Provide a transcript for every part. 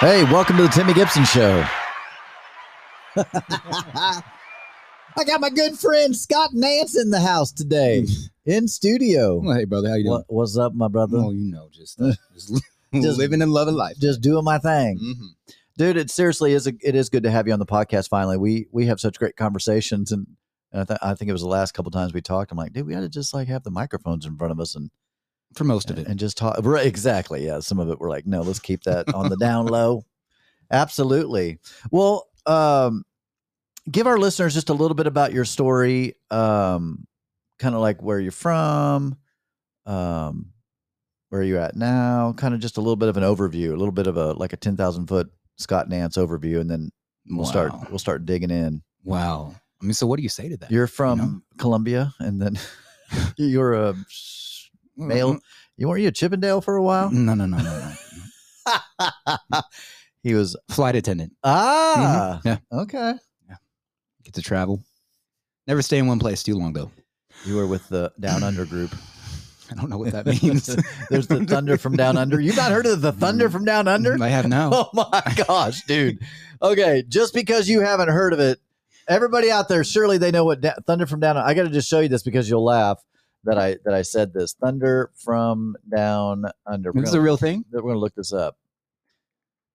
Hey, welcome to the Timmy Gibson Show. I got my good friend Scott Nance in the house today, in studio. Well, hey, brother, how you doing? What, what's up, my brother? Oh, you know, just, uh, just, Just- living and loving life. Just doing my thing, Mhm. dude. It seriously is. A, it is good to have you on the podcast. Finally, we we have such great conversations, and, and I, th- I think it was the last couple times we talked. I'm like, dude, we ought to just like have the microphones in front of us and For most of it. and just talk. Right, exactly. Yeah. Some of it we're like, no, let's keep that on the down low. Absolutely. Well, um, give our listeners just a little bit about your story, um, kind of like where you're from, um, where you're at now, kind of just a little bit of an overview, a little bit of a like a ten thousand foot Scott Nance overview, and then we'll start we'll start digging in. Wow. I mean, so what do you say to that? You're from know? Columbia, and then you're a male. You weren't you a Chippendale for a while? No, no, no, no, no. he was Flight attendant. ah Mhm. Yeah. okay. Yeah. Get to travel. Never stay in one place too long, though. You were with the Down Under group. I don't know what that means. There's the Thunder from Down Under. You've not heard of the Thunder from Down Under? I have now. Oh my gosh, dude. Okay, just because you haven't heard of it, everybody out there surely they know what da- Thunder from Down. I got to just show you this because you'll laugh that I that I said this. Thunder from Down Under. This is a real thing. we're going to look this up.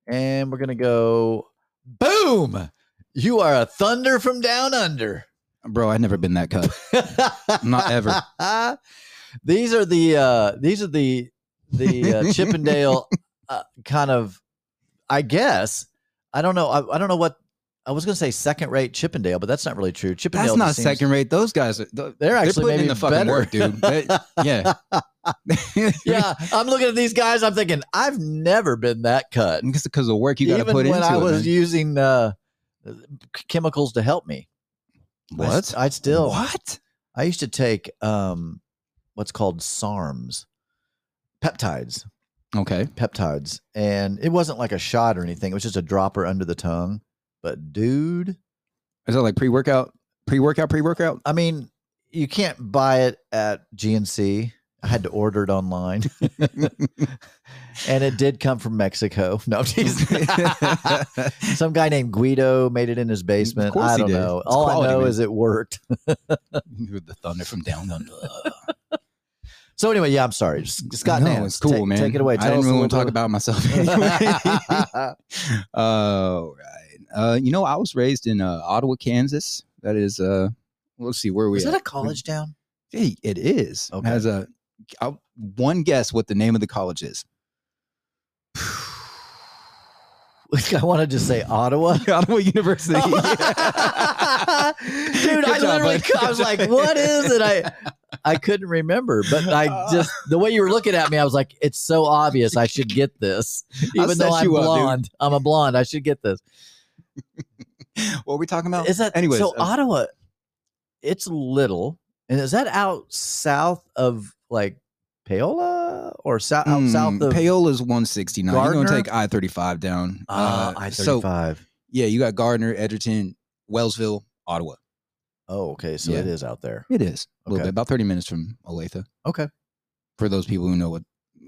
And we're going to go boom. You are a thunder from down under. Bro, I've never been that cut. Not ever. these are the uh these are the the uh, Chippendale uh, kind of I guess. I don't know. I, I don't know what I was going to say second rate Chippendale, but that's not really true. Chippendale That's not seems- second rate. Those guys are. They're, They're actually putting in the fucking better. work, dude. They- yeah. yeah, I'm looking at these guys. I'm thinking I've never been that cut. Because because of the work you got to even put when into I it. was man. using uh, chemicals to help me. What? I what? s- I, still. What? I used to take um, what's called SARMs, peptides, Okay. peptides, and it wasn't like a shot or anything. It was just a dropper under the tongue. But dude, Is that like pre workout? Pre workout? Pre workout? I mean, you can't buy it at GNC. I had to order it online, and it did come from Mexico. No, some guy named Guido made it in his basement. I don't know. It's All I know man. is it worked. the thunder from down under. So anyway, yeah, I'm sorry, Scott no, Nance. it's cool, take, man. Take it away. I Tell didn't us really want to talk about myself. anyway. All oh, right. Uh, you know, I was raised in uh, Ottawa, Kansas. That is, uh, let's see, where are we Is at? that a college town? Hey, it is. Okay. Has a I'll- one guess what the name of the college is. I want to just say Ottawa. Ottawa University. Dude, Good I job, literally, bud. I was like, "What is it?" I, I couldn't remember, but I just the way you were looking at me, I was like, "It's so obvious. I should get this, even though I'm you up, blonde. I'm a blonde. I should get this." what are we talking about? Is that Anyways, so? uh, Ottawa, it's little, and is that out south of like Paola or south out mm, south of Paola's 169. You're going to take I 35 down. uh, Uh, I so, thirty five? yeah, you got Gardner, Edgerton, Wellsville, Ottawa. Oh, okay, so Yeah. it is out there. It is a little bit, about 30 minutes from Olathe. Okay, For those people who know what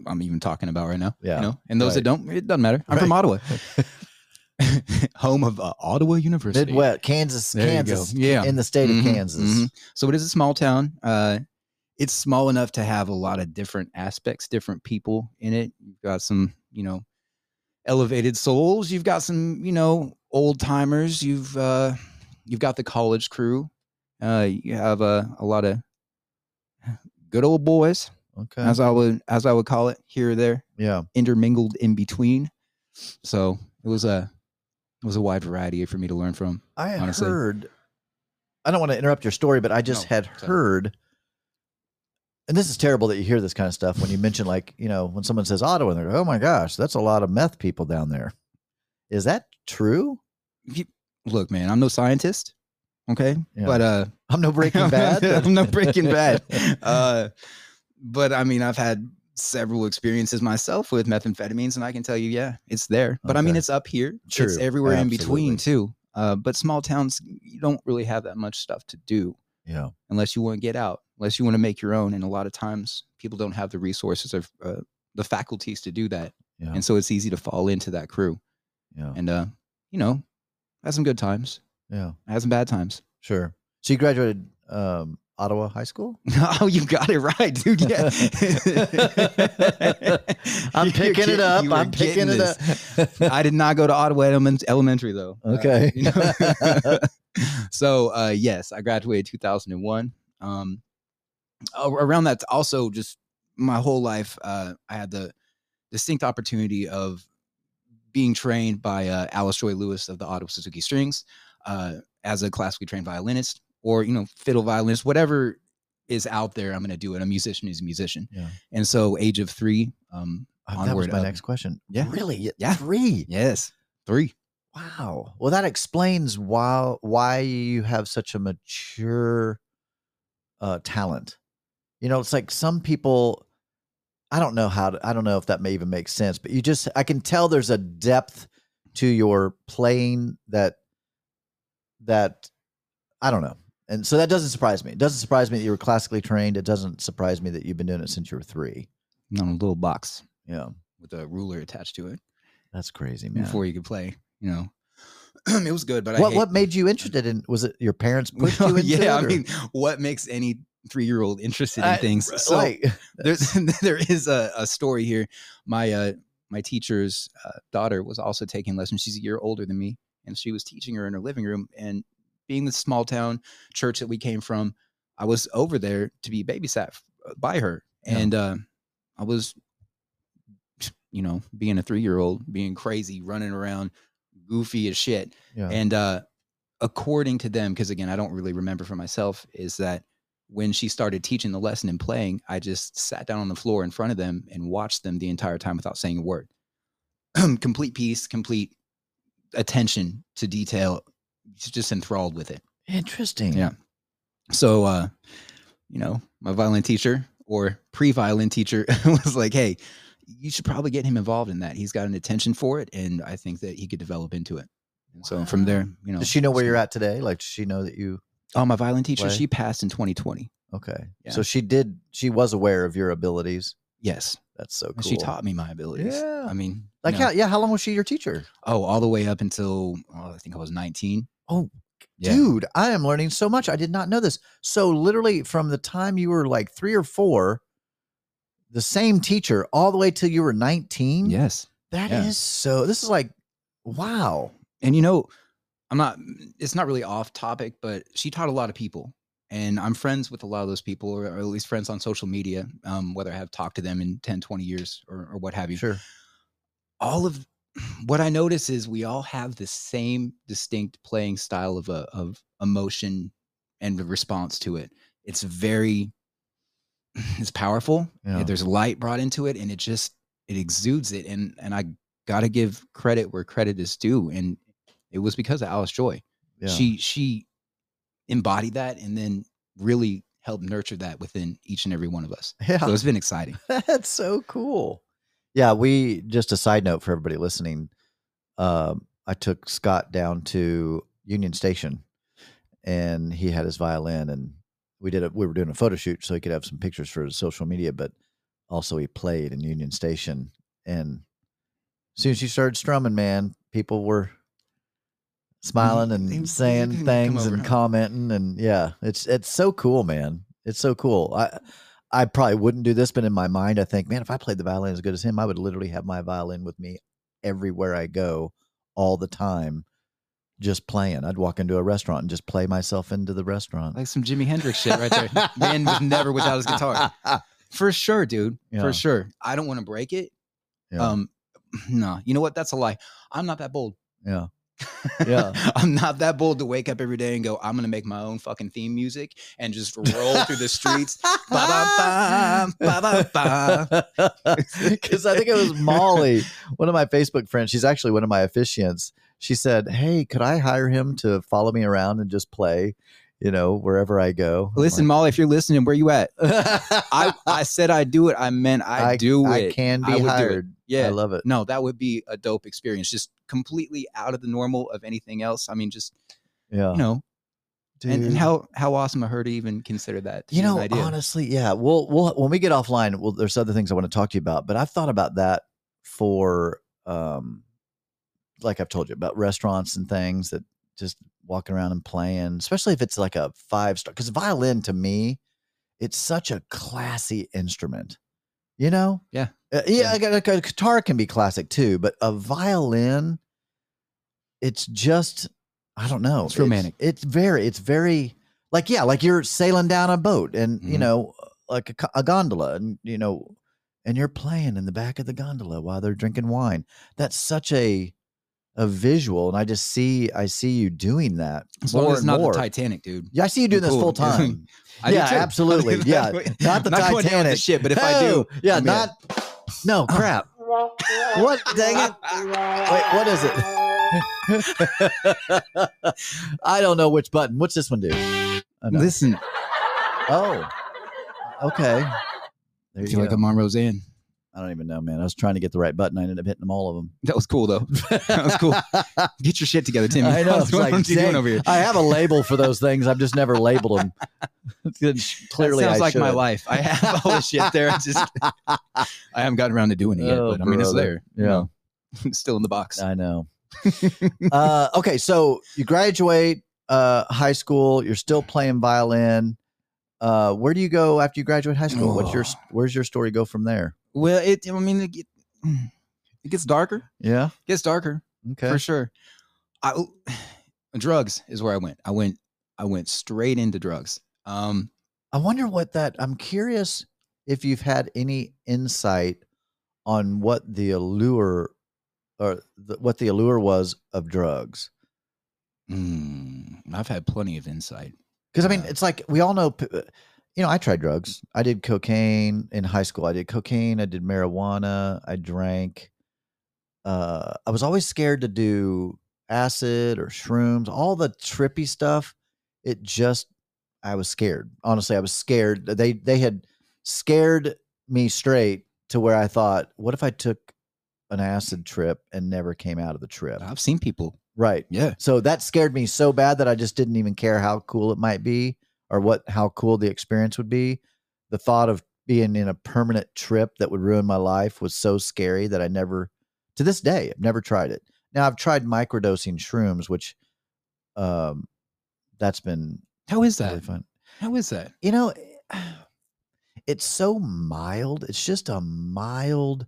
I'm even talking about right now. Yeah, You know, and those that don't, it doesn't matter. I'm from Ottawa, home of uh, Ottawa University. Midwest, Kansas, There Kansas. Yeah. in the state of Mhm, Kansas. mhm. So it is a small town. Uh, it's small enough to have a lot of different aspects, different people in it. You've got some, you know, elevated souls. You've got some, you know, old timers. You've uh, you've got the college crew. Uh, you have a, a lot of good old boys, Okay, as I would as I would call it, here or there, yeah. intermingled in between. So it was a was a wide variety for me to learn from. I honestly. heard. I don't want to interrupt your story, but I just No, had sorry. heard. And this is terrible that you hear this kind of stuff when you mention, like, you know, when someone says Ottawa, and they're like, oh my gosh, that's a lot of meth people down there. Is that true? Look, man, I'm no scientist. Okay. Yeah. But uh I'm no Breaking Bad. I'm no Breaking Bad. Uh but I mean I've had several experiences myself with methamphetamines and I can tell you, yeah, it's there. But I mean it's up here. It's True. everywhere in between too. Uh but small towns you don't really have that much stuff to do yeah. unless you want to get out, unless you want to make your own. And a lot of times people don't have the resources or uh, the faculties to do that. Yeah. And so it's easy to fall into that crew. Yeah. and uh, you know, had some good times, Yeah. had some bad times. Sure. So you graduated um, Ottawa High School? oh, you got it right, dude. Yeah. I'm picking it up. I'm picking it this. up. I did not go to Ottawa Elementary though. Uh, Okay. you know? so uh, yes, I graduated 2001. Um, around that, also just my whole life, uh, I had the distinct opportunity of being trained by uh, Alice Joy Lewis of the Ottawa Suzuki Strings uh, as a classically trained violinist, or you know, fiddle violinist, whatever is out there. I'm going to do it. A musician is a musician, Yeah. and so age of three. Um, Uh, that was my up. next question. Yeah. Really? Yeah. Three. yes, three. Wow. Well, that explains why why you have such a mature uh, talent. You know, it's like some people. I don't know how to. I don't know if that may even make sense, but you just. I can tell there's a depth to your playing that. That, I don't know, and so that doesn't surprise me. It doesn't surprise me that you were classically trained. It doesn't surprise me that you've been doing it since you were three. On a little box Yeah, with a ruler attached to it. that's crazy, man. before you could play. You know, it was good, but I what what made you interested in? Was it your parents pushed you into yeah, it? I mean, what makes any three-year-old interested in I- things? So like, there's there is a, a story here. My uh my teacher's uh, daughter was also taking lessons. She's a year older than me, and she was teaching her in her living room. And being the small town church that we came from, I was over there to be babysat by her, Yeah. and uh, I was, you know, being a three year old, being crazy, running around, goofy as shit. yeah. And uh, according to them, because again, I don't really remember for myself, is that when she started teaching the lesson and playing, I just sat down on the floor in front of them and watched them the entire time without saying a word. complete peace, complete attention to detail, just enthralled with it. Interesting. Yeah. So, uh, you know, my violin teacher or pre-violin teacher was like, "Hey, you should probably get him involved in that. He's got an attention for it, and I think that he could develop into it." And so from there, you know, Does she know where you're at today? Like, does she know that you? Oh, my violin teacher, Play? she passed in 2020. Okay. Yeah. So she did. She was aware of your abilities. Yes, That's so and cool. she taught me my abilities. Yeah. I mean, Like, how? Yeah. How long was she your teacher? oh, all the way up until oh, I think I was 19. Oh, Yeah. Dude, I am learning so much. I did not know this. So literally, from the time you were like three or four, the same teacher all the way till you were 19. Yes. That is Yeah. so. This is like, wow. and you know i'm not it's not really off topic but she taught a lot of people and i'm friends with a lot of those people or, or at least friends on social media um, whether i have talked to them in 10 20 years or, or what have you Sure. all of what i notice is we all have the same distinct playing style of a, of emotion and the response to it it's very it's powerful Yeah. there's light brought into it and it just it exudes it and and i gotta give credit where credit is due and it was because of alice joy Yeah. she she embodied that and then really helped nurture that within each and every one of us yeah. so it's been exciting That's so cool. Yeah, we just a side note for everybody listening. Um, I took Scott down to Union Station, and he had his violin, and we did a we were doing a photo shoot so he could have some pictures for his social media, but also he played in Union Station, and as soon as you started strumming, man, people were smiling. And they saying things and huh? commenting, and yeah, it's it's so cool, man. It's so cool. I I probably wouldn't do this, but in my mind, I think, man, if I played the violin as good as him, I would literally have my violin with me everywhere I go, all the time, just playing. I'd walk into a restaurant and just play myself into the restaurant. like some jimi hendrix shit right there man was never without his guitar for sure dude Yeah. for sure i don't want to break it Yeah. um no you know what that's a lie i'm not that bold yeah. Yeah. i'm not that bold to wake up every day and go i'm gonna make my own fucking theme music and just roll through the streets. Because I think it was Molly, one of my Facebook friends. She's actually one of my officiants. She said, "Hey, could I hire him to follow me around and just play, you know, wherever I go?" Listen like, molly if you're listening where you at i i said i do it i meant i, do I it can be do it. hired. yeah I love it. no that would be a dope experience just completely out of the normal of anything else i mean just Yeah, you know and, and how how awesome of her to even consider that you know, honestly, yeah. We'll we'll when we get offline, well, there's other things I want to talk to you about, but I've thought about that for um like I've told you about restaurants and things that just walking around and playing, especially if it's like a five star. Because violin to me, it's such a classy instrument. You know? Yeah. Uh, yeah, like a, a guitar can be classic too, but a violin, it's just I don't know. It's romantic. It's, very, it's very like yeah, like you're sailing down a boat and you Mhm. know, like a, a gondola, and you know, and you're playing in the back of the gondola while they're drinking wine. That's such a a visual, and I just see I see you doing that As more long as it's not more. the Titanic, dude. yeah, I see you doing this Cool. full time. Yeah, absolutely. Yeah, not the I'm not with the Titanic. shit, but if I do, Oh, yeah, I'm not. No crap. What? Dang it! Wait, what is it? I don't know which button. What's this one do? Oh, no. Listen, oh, okay. There I you feel like go. I'm on Roseanne. I don't even know, man. I was trying to get the right button. I ended up hitting them all of them. That was cool though. That was cool. Get your shit together, Timmy. I know. What like, you doing over here? I have a label for those things. I've just never labeled them. Clearly, that sounds I like my life. I have all this shit there. I just I haven't gotten around to doing it yet, Oh, but I mean it's there. you Yeah. know. It's still in the box. I know. uh, okay, so you graduate uh, high school. You're still playing violin. Uh, where do you go after you graduate high school? What's your. Where's your story go from there? Well, it. I mean, it, get- it gets darker. Yeah. It gets darker Okay. for sure. I drugs is where I went. I went. I went straight into drugs. Um, I wonder what that. I'm curious if you've had any insight on what the allure or the, what the allure was of drugs. mm, I've had plenty of insight. Because I mean, Uh, it's like we all know. You know, I tried drugs. I did cocaine in high school. I did cocaine. I did marijuana. I drank. Uh, I was always scared to do acid or shrooms. All the trippy stuff. It just, I was scared. Honestly, I was scared. They they had scared me straight to where I thought, what if I took an acid trip and never came out of the trip? I've seen people. Right. Yeah. So that scared me so bad that I just didn't even care how cool it might be or what how cool the experience would be. The thought of being in a permanent trip that would ruin my life was so scary that I never to this day I've never tried it. Now I've tried microdosing shrooms which um that's been How is really that? fun. How is that? You know, it's so mild. It's just a mild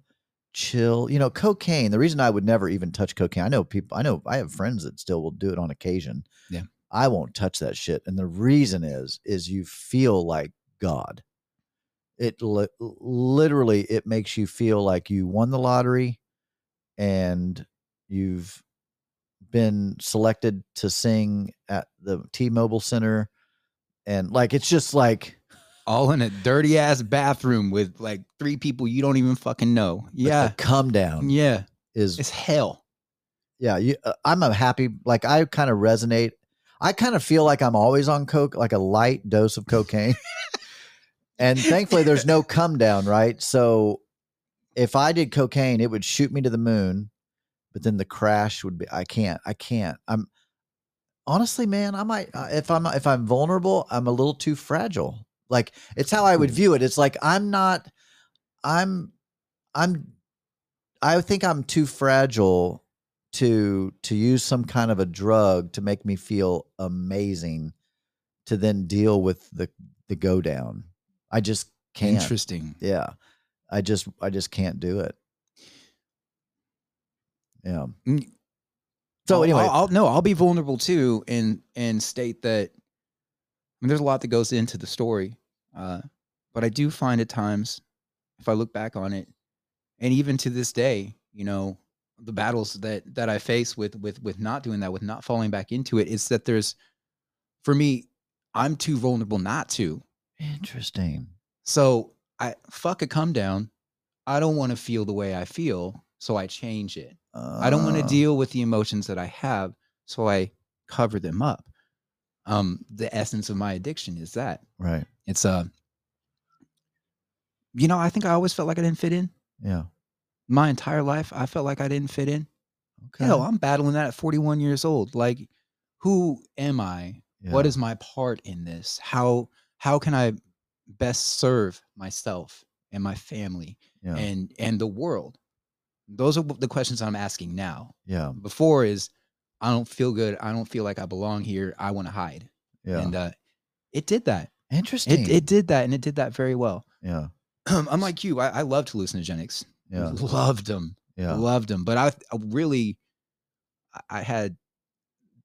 chill. You know, cocaine, the reason I would never even touch cocaine, I know people, I know I have friends that still will do it on occasion. Yeah. I won't touch that shit. And the reason is, is you feel like God. It li- literally, it makes you feel like you won the lottery and you've been selected to sing at the T-Mobile Center. And like, it's just like, All in a dirty ass bathroom with like three people you don't even fucking know. Yeah. the come down Yeah. is It's hell. yeah you, uh, i'm a happy like i kind of resonate i kind of feel like i'm always on coke like a light dose of cocaine. And thankfully there's no come down right? So if i did cocaine it would shoot me to the moon but then the crash would be i can't i can't. I'm honestly man i might uh, if i'm if i'm vulnerable i'm a little too fragile. Like it's how i would view it. It's like i'm not i'm i'm i think i'm too fragile to to use some kind of a drug to make me feel amazing to then deal with the the go down. I just can't. Interesting. yeah. I just i just can't do it. Yeah. So anyway. I'll, I'll no, I'll be vulnerable too, and and state that. I mean, there's a lot that goes into the story, uh, but I do find at times, if I look back on it, and even to this day, you know, the battles that that I face with with with not doing that, with not falling back into it, is that there's, for me, I'm too vulnerable not to. interesting So I fuck a come down. I don't want to feel the way I feel, so I change it. I don't want to Uh, deal with the emotions that I have, so I cover them up. Um, the essence of my addiction is that right it's uh, you know, I think I always felt like I didn't fit in. yeah My entire life, I felt like I didn't fit in. okay Hell, I'm battling that at 41 years old. Like, who am I? What Yeah. is my part in this? How how can I best serve myself and my family yeah. and and the world Those are the questions I'm asking now. Yeah. Before is I don't feel good. I don't feel like I belong here. I want to hide. Yeah. And uh, it did that. Interesting. It, it did that, and it did that very well. yeah. Um, unlike you, I, I loved hallucinogenics. Yeah. Loved them. Yeah. Loved them. But I, I really, I- had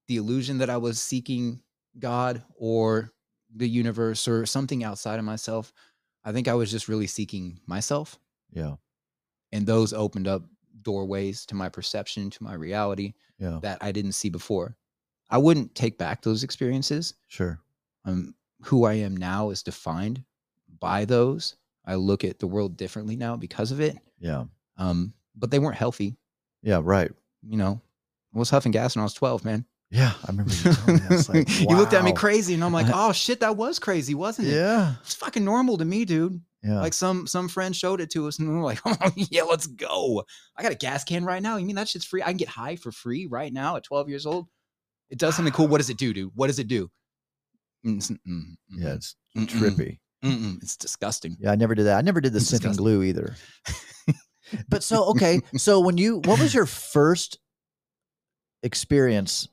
the illusion that I was seeking God or the universe or something outside of myself. I think I was just really seeking myself. Yeah. And those opened up doorways to my perception, to my reality Yeah. that I didn't see before. I wouldn't take back those experiences. Sure. Um, who I am now is defined by those. I look at the world differently now because of it. Yeah. Um, but they weren't healthy. Yeah. Right. You know, I was huffing gas when I was 12, man. Yeah. I remember you telling me. Like, you looked at me crazy, and I'm like, oh shit, that was crazy, wasn't it? Yeah. It's fucking normal to me, dude. Yeah. Like some some friend showed it to us, and we were like, oh yeah, let's go. I got a gas can right now. You mean that shit's free? I can get high for free right now at 12 years old. It does something cool. What does it do, dude? What does it do? Mm, mm, mm, yeah. It's mm, mm, trippy. Mm, mm. It's disgusting. Yeah. I never did that. I never did the It's sniffing disgusting. glue either. but so, okay. So when you, what was your first experience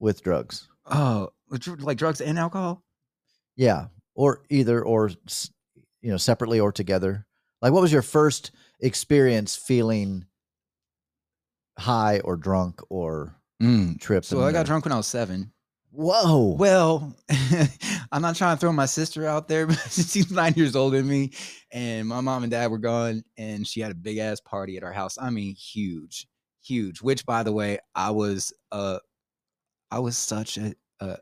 with drugs? Oh, like drugs and alcohol? Yeah. Or either, or, you know, separately or together. Like what was your first experience feeling high or drunk or Mm. tripped? So I got drunk when I was seven. Whoa. Well, I'm not trying to throw my sister out there, but she's nine years older than me. And my mom and dad were gone, and she had a big ass party at our house. I mean, huge, huge. Which, by the way, I was uh I was such a uh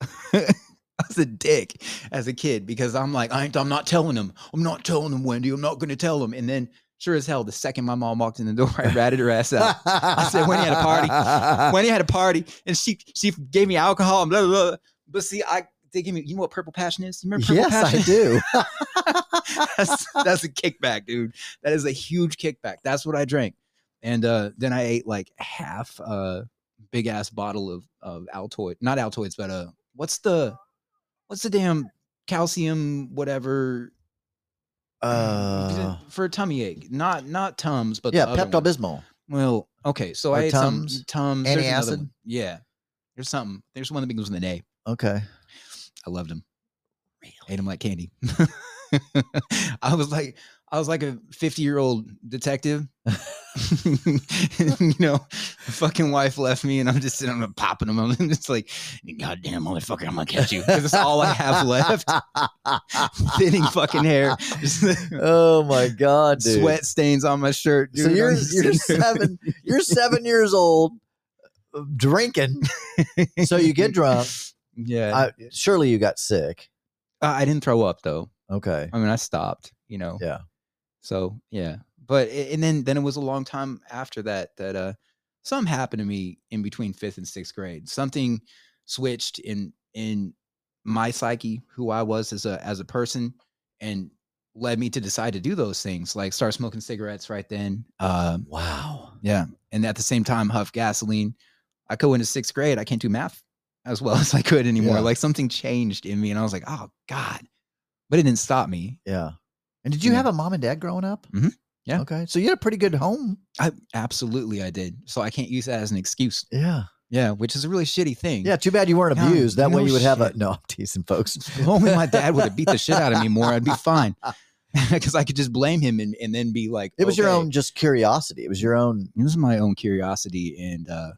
I was a dick as a kid because I'm like, I ain't, I'm not telling him. I'm not telling him, Wendy. I'm not gonna tell him. And then sure as hell, the second my mom walked in the door, I ratted her ass out. I said, "When you had a party, Wendy had a party and she she gave me alcohol and blah blah. blah. But see, I they give me. You know what purple passion is? You remember purple yes, passion? I do. that's, that's a kickback, dude. That is a huge kickback. That's what I drank, and uh, then I ate like half a big ass bottle of of Altoid, not Altoids, but uh, what's the what's the damn calcium whatever Uh, for a tummy ache? Not not Tums, but yeah. Pepto Bismol. Well, okay, so Or I ate Tums? some Tums. there's Antiacid? Yeah, there's something. There's one that begins with an A. Okay. I loved him. Ate them like candy. I was like, I was like a 50 year old detective. you know, fucking wife left me, and I'm just sitting there popping them. I'm just like, goddamn motherfucker, I'm gonna catch you because it's all I have left. Thinning fucking hair, oh my god, dude. sweat stains on my shirt. So dude. I'm you're you're seven. You're seven years old, drinking. So you get drunk. Yeah, I, surely you got sick. Uh, I didn't throw up though. Okay. I mean, I stopped. You know. Yeah. So yeah, but and then then it was a long time after that that uh something happened to me in between fifth and sixth grade. Something switched in in my psyche, who I was as a as a person, and led me to decide to do those things, like start smoking cigarettes right then. Um, Wow. yeah, and at the same time, huff gasoline. I go into sixth grade. I can't do math as well as I could anymore. Yeah. Like something changed in me, and I was like, oh god, but it didn't stop me. Yeah. And did you Yeah. have a mom and dad growing up? Mhm. Yeah. Okay. So you had a pretty good home. I absolutely I did. So I can't use that as an excuse. Yeah. Yeah, which is a really shitty thing. Yeah. Too bad you weren't abused. That way you would have a. No, I'm teasing, folks. If only my dad would have beat the shit out of me more, I'd be fine. Because I could just blame him and, and then be like, It was your own just curiosity. It was your own. It was my own curiosity and uh,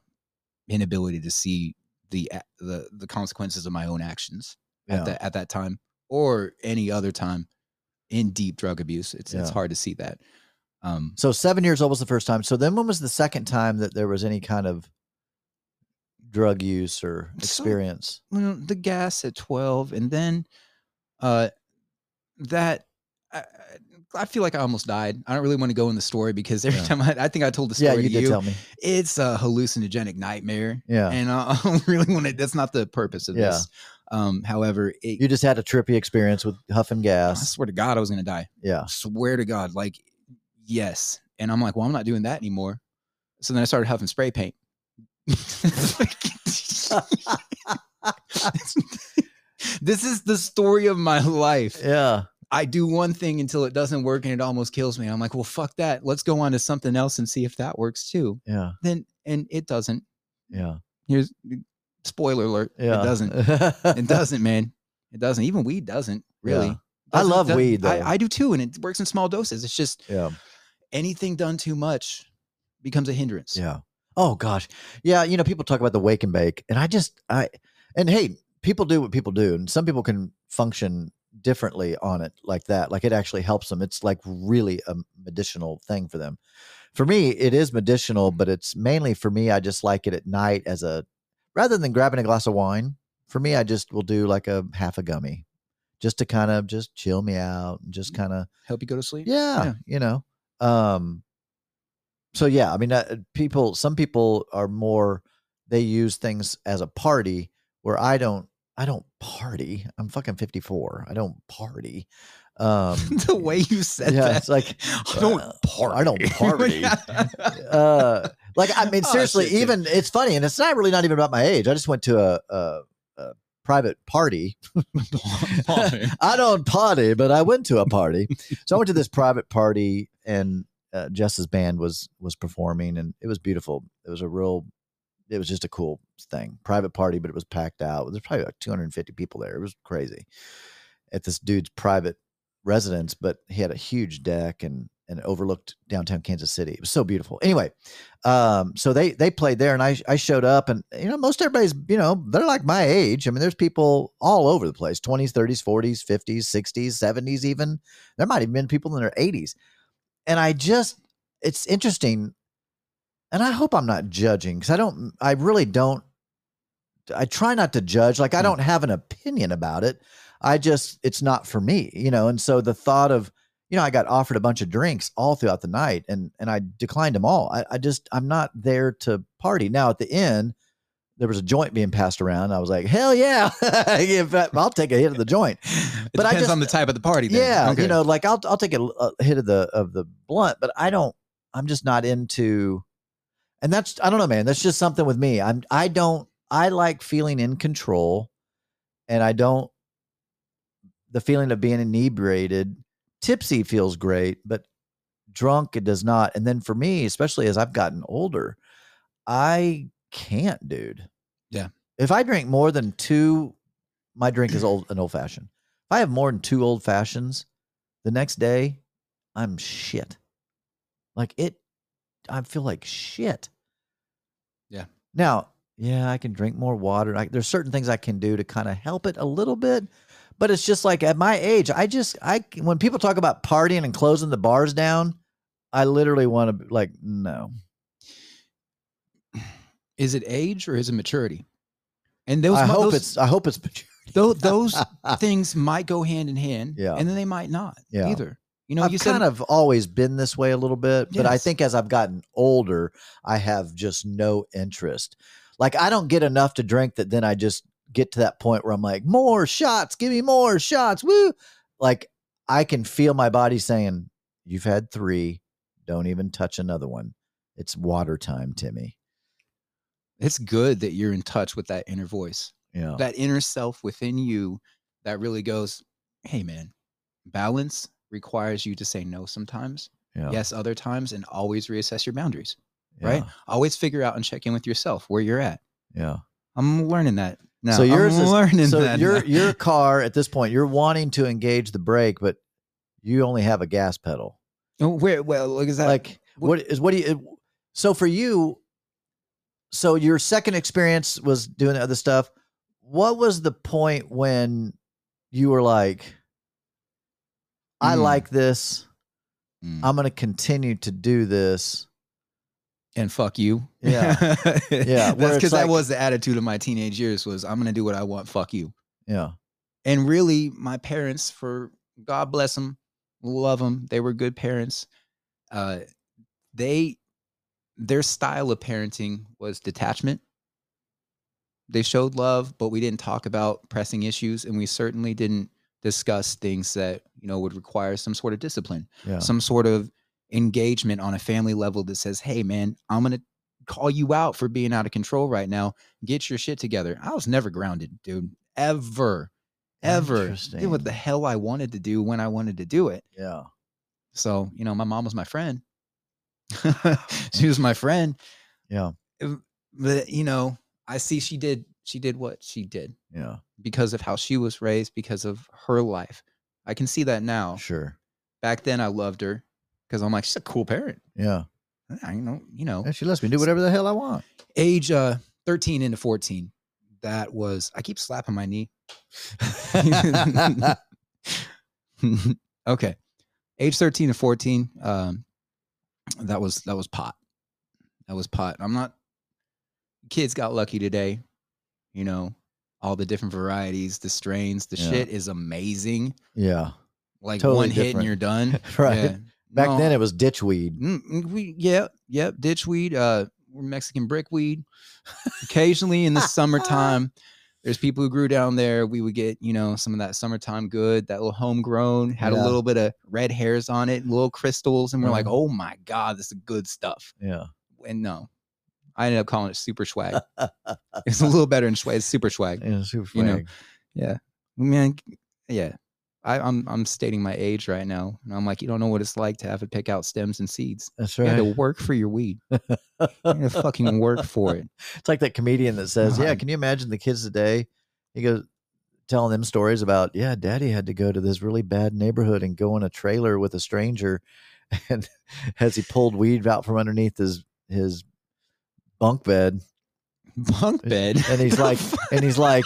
inability to see the the the consequences of my own actions Yeah. at that at that time or any other time in deep drug abuse. It's it's hard to see that. Um, So seven years old was the first time. So then when was the second time that there was any kind of drug use or So- experience? well, the gas at 12 and then uh that I, I feel like I almost died. I don't really want to go in the story because every Yeah. time I, I think I told the yeah, story you to you, tell me. it's a hallucinogenic nightmare. Yeah. And I don't really want to, that's not the purpose of Yeah. this. Um, however, it, You just had a trippy experience with huffing gas. I swear to God, I was going to die. Yeah. swear to God, like, yes. And I'm like, well, I'm not doing that anymore. So then I started huffing spray paint. this is the story of my life. Yeah. I do one thing until it doesn't work and it almost kills me. I'm like, well, fuck that. Let's go on to something else and see if that works too. Yeah. Then and it doesn't. Yeah. Here's spoiler alert. Yeah. It doesn't. It doesn't, man. It doesn't. Even weed doesn't really. Yeah. I Doesn't- love doesn't- weed, though. I, I do too, and it works in small doses. It's just yeah. anything done too much becomes a hindrance. Yeah. Oh gosh. Yeah. You know, people talk about the wake and bake, and I just I and hey, people do what people do, and some people can function differently on it like that. Like it actually helps them. It's like really a medicinal thing for them. For me, it is medicinal, but it's mainly for me. I just like it at night as a rather than grabbing a glass of wine. For me, I just will do like a half a gummy, just to kind of just chill me out and just kind of Help you go to sleep. yeah, Yeah. you know um so yeah i mean uh, people some people are more they use things as a party where i don't i don't party i'm fucking 54 i don't party um the way you said yeah that. it's like I don't uh, party. I don't party. uh like i mean Oh, seriously shit, dude. even it's funny and it's not really not even about my age i just went to a, a, a private party Party. I don't party, but I went to a party. so I went to this private party, and uh, Jess's band was was performing, and it was beautiful. It was a real, it was just a cool thing. Private party, but it was packed out. There's probably like 250 people there. It was crazy at this dude's private residence, but he had a huge deck and and overlooked downtown Kansas City. It was so beautiful. Anyway, um, so they they played there, and I I showed up, and you know most everybody's you know they're like my age. I mean, there's people all over the place, twenties, thirties, forties, fifties, sixties, seventies, even. There might have been people in their eighties, and I just it's interesting, and I hope I'm not judging because I don't, I really don't. I try not to judge. Like I Mm. don't have an opinion about it. I just it's not for me, you know. And so the thought of you know, I got offered a bunch of drinks all throughout the night and and I declined them all. I, I just I'm not there to party. Now at the end, there was a joint being passed around. I was like, hell yeah, I'll take a hit of the joint. It But I depends just- on the type of the party. Then. Yeah, Okay. you know, like I'll I'll take a, a hit of the of the blunt, but I don't. I'm just not into. And that's I don't know, man. That's just something with me. I'm I don't I like feeling in control, and I don't. The feeling of being inebriated, tipsy feels great, but drunk it does not. And then for me, especially as I've gotten older, I can't, dude. Yeah. If I drink more than two, my drink is old an old fashioned. If I have more than two old fashions, the next day, I'm shit. Like it, I feel like shit. Now, yeah, I can drink more water. I, there's certain things I can do to kind of help it a little bit, but it's just like at my age, I just I when people talk about partying and closing the bars down, I literally want to like no. is it age or is it maturity? And those, I hope those, it's I hope it's mature. tho- those things might go hand in hand. Yeah. And then they might not Yeah. either. You know, I've you said kind of always been this way a little bit, but I think as I've gotten older, I have just no interest. Like I don't get enough to drink that then I just get to that point where I'm like, more shots, give me more shots, woo. Like I can feel my body saying, You've had three, don't even touch another one. It's water time, Timmy. it's good that you're in touch with that inner voice, Yeah. that inner self within you that really goes, hey, man, balance requires you to say no sometimes, yeah. yes, other times, and always reassess your boundaries, yeah, right? Always figure out and check in with yourself where you're at. Yeah. I'm learning that now. so yours I'm is learning so that your now. your car at this point, you're wanting to engage the brake, but you only have a gas pedal. Oh, where? Well, look is that like what- what is what do you so for you so your second experience was doing the other stuff what was the point when you were like i Mm. like this Mm. i'm going to continue to do this and fuck you. Yeah. Yeah, That's because that was the attitude of my teenage years was I'm gonna do what I want, fuck you. yeah And really, my parents, for God bless them, love them, they were good parents. Uh, they their style of parenting was detachment. They showed love, but we didn't talk about pressing issues, and we certainly didn't discuss things that you know would require some sort of discipline yeah some sort of engagement on a family level that says, "Hey, man, I'm gonna call you out for being out of control right now. Get your shit together." I was never grounded, dude, ever. ever did Interesting. what the hell I wanted to do when I wanted to do it. Yeah. So, you know, my mom was my friend. she was my friend. Yeah. But, you know, I see she did she did what she did Yeah. because of how she was raised, because of her life. I can see that now. Sure. Back then I loved her because I'm like, she's a cool parent. Yeah. I know, you know, And she lets me do whatever the hell I want. age uh 13 into 14. That was I keep slapping my knee. okay. Age 13 to 14, um, that was that was pot. That was pot. I'm not kids got lucky today. You know, all the different varieties, the strains, the Yeah. shit is amazing. yeah. Like Totally one hit and you're done. Right. Yeah. Back No, then it was ditchweed. Mm, mm, we yeah yep ditchweed uh we're Mexican brickweed. Occasionally in the summertime, there's people who grew down there. We would get you know some of that summertime good, that little homegrown, had Yeah. a little bit of red hairs on it, little crystals, and we're like, Uh-huh. oh my god, this is good stuff. Yeah. And no, I ended up calling it super swag. it's a little better than swag. It's super swag. Yeah, super You know, swag. Yeah, man. Yeah, I, I'm I'm stating my age right now, and I'm like, you don't know what it's like to have to pick out stems and seeds. That's right. You had to work for your weed. You had to fucking work for it. It's like that comedian that says, "Yeah, can you imagine the kids today?" He goes telling them stories about, "Yeah, Daddy had to go to this really bad neighborhood and go in a trailer with a stranger, and as he pulled weed out from underneath his his bunk bed, Bunk bed. and he's like, and he's like,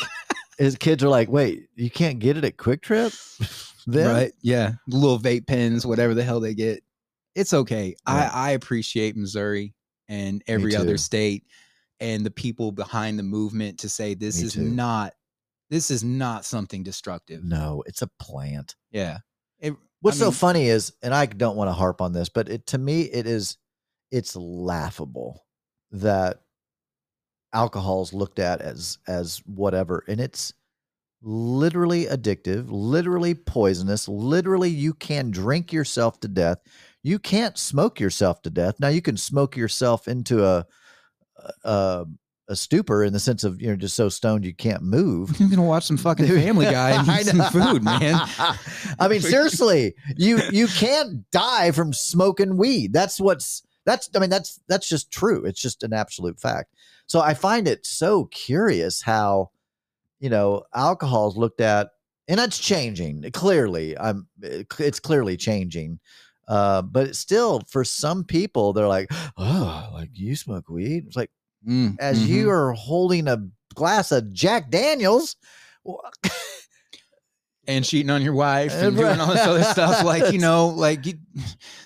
his kids are like, "Wait, you can't get it at QuikTrip?" then right? Yeah, little vape pens, whatever the hell they get. It's okay. I I appreciate Missouri and every other state and the people behind the movement to say this Me is too. not this is not something destructive. no, it's a plant. Yeah. It, What's I so funny is, and I don't want to harp on this, but it to me it is, it's laughable that alcohol's looked at as as whatever, and it's literally addictive, literally poisonous, literally you can drink yourself to death. You can't smoke yourself to death. Now you can smoke yourself into a a, um, a stupor in the sense of you're just so stoned you can't move. I'm gonna watch some fucking Family Guy and eat some food, man. I mean, seriously, you you can't die from smoking weed. That's what's that's. I mean, that's that's just true. It's just an absolute fact. So I find it so curious how, you know, alcohol is looked at, and that's changing. Clearly, I'm. It's clearly changing. Uh, but still, for some people, they're like, "Oh, like you smoke weed." It's like Mm, as mhm. you are holding a glass of Jack Daniels. and cheating on your wife and doing all this other stuff, like you know, like you,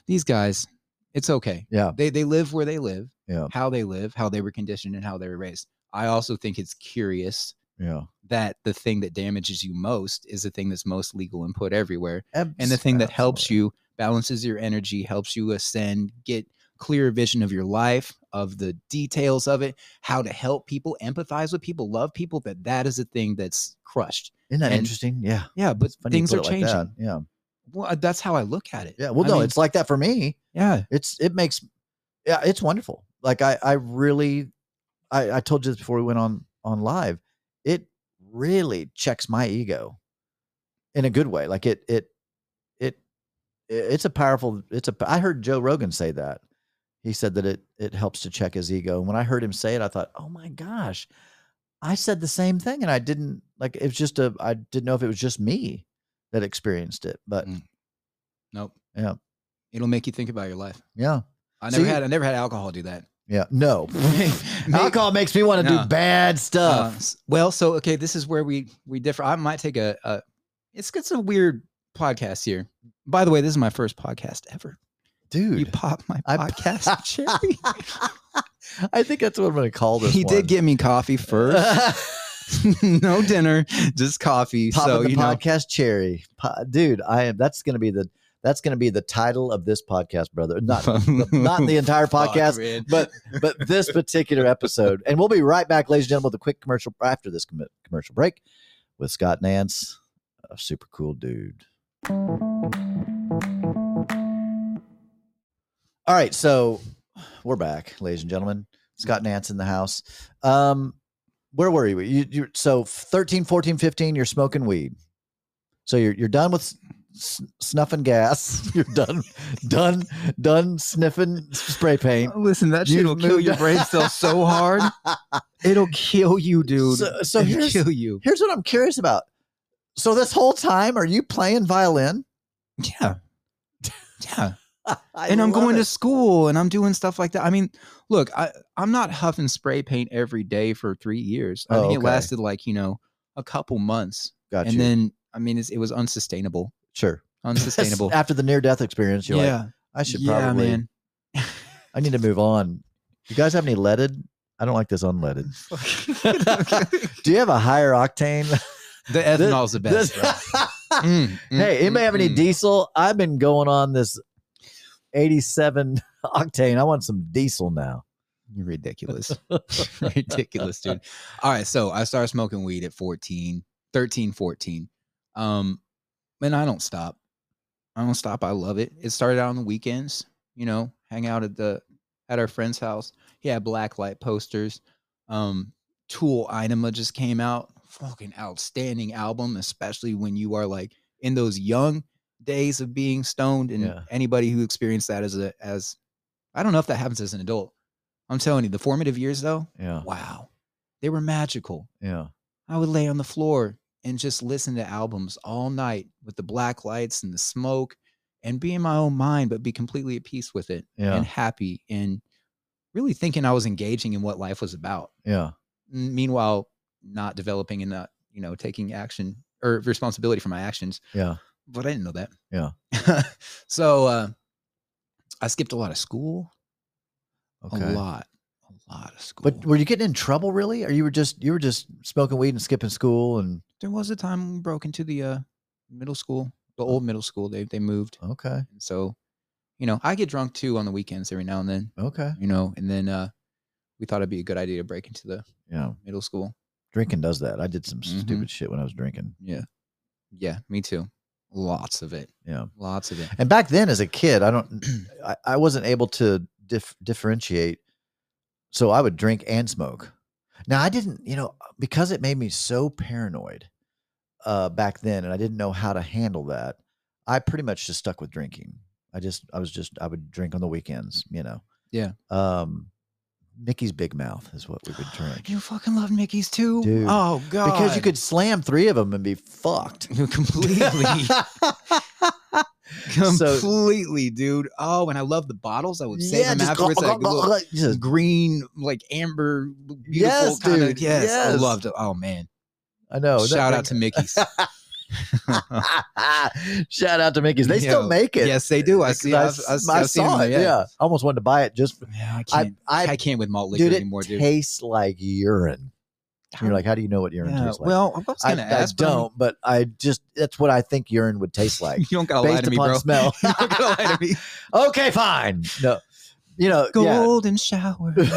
these guys, it's okay. Yeah. They they live where they live, Yeah. how they live, how they were conditioned, and how they were raised. I also think it's curious Yeah. that the thing that damages you most is the thing that's most legal and put everywhere, Absolutely. and the thing that helps you balances your energy, helps you ascend, get clear vision of your life, of the details of it, how to help people, empathize with people, love people. That that is a thing that's crushed. Isn't that and- interesting? Yeah. Yeah, but things are like changing. that. Yeah. Well, uh, that's how I look at it. Yeah. Well, I no, mean, it's like that for me. yeah. It's it makes yeah, it's wonderful. Like I I really I I told you this before we went on on live. It really checks my ego in a good way. Like it it it it's a powerful it's a I heard Joe Rogan say that. He said that it it helps to check his ego. And when I heard him say it, I thought, "Oh my gosh. I said the same thing and I didn't like it was just a I didn't know if it was just me that experienced it. But Mm. Nope. Yeah. It'll make you think about your life. yeah. I never you- had I never had alcohol do that. Yeah. No. Alcohol makes me want to No. do bad uh, stuff. s- well, so okay, this is where we we differ. I might take a, a it's it's a weird podcast here. By the way, this is my first podcast ever. Dude. You Dude. pop my I- podcast cherry. I think that's what I'm going to call this. he one. did get me coffee first. no dinner, just coffee. Popping so the you know, podcast cherry, Po- dude. I am. That's going to be the. That's going to be the title of this podcast, brother. Not not the entire podcast, but but this particular episode. And we'll be right back, ladies and gentlemen, with a quick commercial after this com- commercial break with Scott Nance, a super cool dude. All right, so we're back, ladies and gentlemen. Scott Nance in the house. Um, where were you? You, you so 13, 14, 15, you're smoking weed. So you're you're done with snuffing gas. You're done done done sniffing spray paint. Uh, listen, that shit will kill your brain cells so hard. It'll kill you, dude. So, so It'll here's kill you. here's what I'm curious about. So this whole time, are you playing violin? Yeah. Yeah. And I'm going it. to school and I'm doing stuff like that. I mean, look, I, I'm not huffing spray paint every day for three years. I Oh, think it lasted like, you know, a couple months. Got and you. then, I mean, it's, it was unsustainable. sure. Unsustainable. After the near death experience, you're yeah. like, I should yeah, probably. man. I need to move on. You guys have any leaded? I don't like this unleaded. Do you have a higher octane? the ethanol's the best. This-. Mm, mm, hey, anybody mm, have any mm. diesel? I've been going on this 87 octane. I want some diesel now. You're ridiculous. ridiculous, dude. All right. So I started smoking weed at 14, 13, 14. Um, and I don't stop. I don't stop. I love it. It started out on the weekends, you know, hang out at the at our friend's house. He had black light posters. Um, Tool Ænima just came out. Fucking outstanding album, especially when you are like in those young days of being stoned. And Yeah. anybody who experienced that as a as I don't know if that happens as an adult. I'm telling you, the formative years though, Yeah. wow, they were magical. Yeah. I would lay on the floor and just listen to albums all night with the black lights and the smoke and be in my own mind, but be completely at peace with it Yeah. and happy and really thinking I was engaging in what life was about. Yeah. Meanwhile, not developing and not, you know, taking action or responsibility for my actions. Yeah. But I didn't know that. Yeah. so uh, I skipped a lot of school, Okay. a lot, a lot of school. But were you getting in trouble really? Or you were just you were just smoking weed and skipping school and there was a time we broke into the uh, middle school, the old middle school. They they moved, okay. and so you know I get drunk too on the weekends every now and then. Okay. You know, and then uh, we thought it'd be a good idea to break into the Yeah. middle school. Drinking does that. I did some Mhm. stupid shit when I was drinking. Yeah, yeah, me too. Lots of it, Yeah. lots of it. And back then, as a kid, I don't, I, I wasn't able to dif- differentiate. So I would drink and smoke. Now I didn't, you know, because it made me so paranoid uh, back then, and I didn't know how to handle that. I pretty much just stuck with drinking. I just, I was just, I would drink on the weekends, you know. Yeah. Um, Mickey's Big Mouth is what we would drink You fucking love Mickey's too, Dude, Oh god, because you could slam three of them and be fucked. completely, So- completely, dude. Oh, and I love the bottles. I would save them just afterwards. like, little- just green, like amber, beautiful Yes, kind of. dude, Yes, I yes. loved it. Oh man, I know. shout thing- out to Mickey's. Shout out to Mickey's. They still make it. yes, they do. I see. I've, s- I I've saw them, it. Yeah. I almost wanted to buy it just. For, Yeah, I I, can't. I, I, can't with malt liquor dude, anymore, dude. It tastes like urine. You're like, how do you know what urine Yeah, tastes like? well, I was I, gonna I ask. I'm- don't, but I just that's what I think urine would taste like. You don't gotta lie to me, bro. smell. you don't gotta lie to me. okay, fine. No, you know, yeah. Golden showers.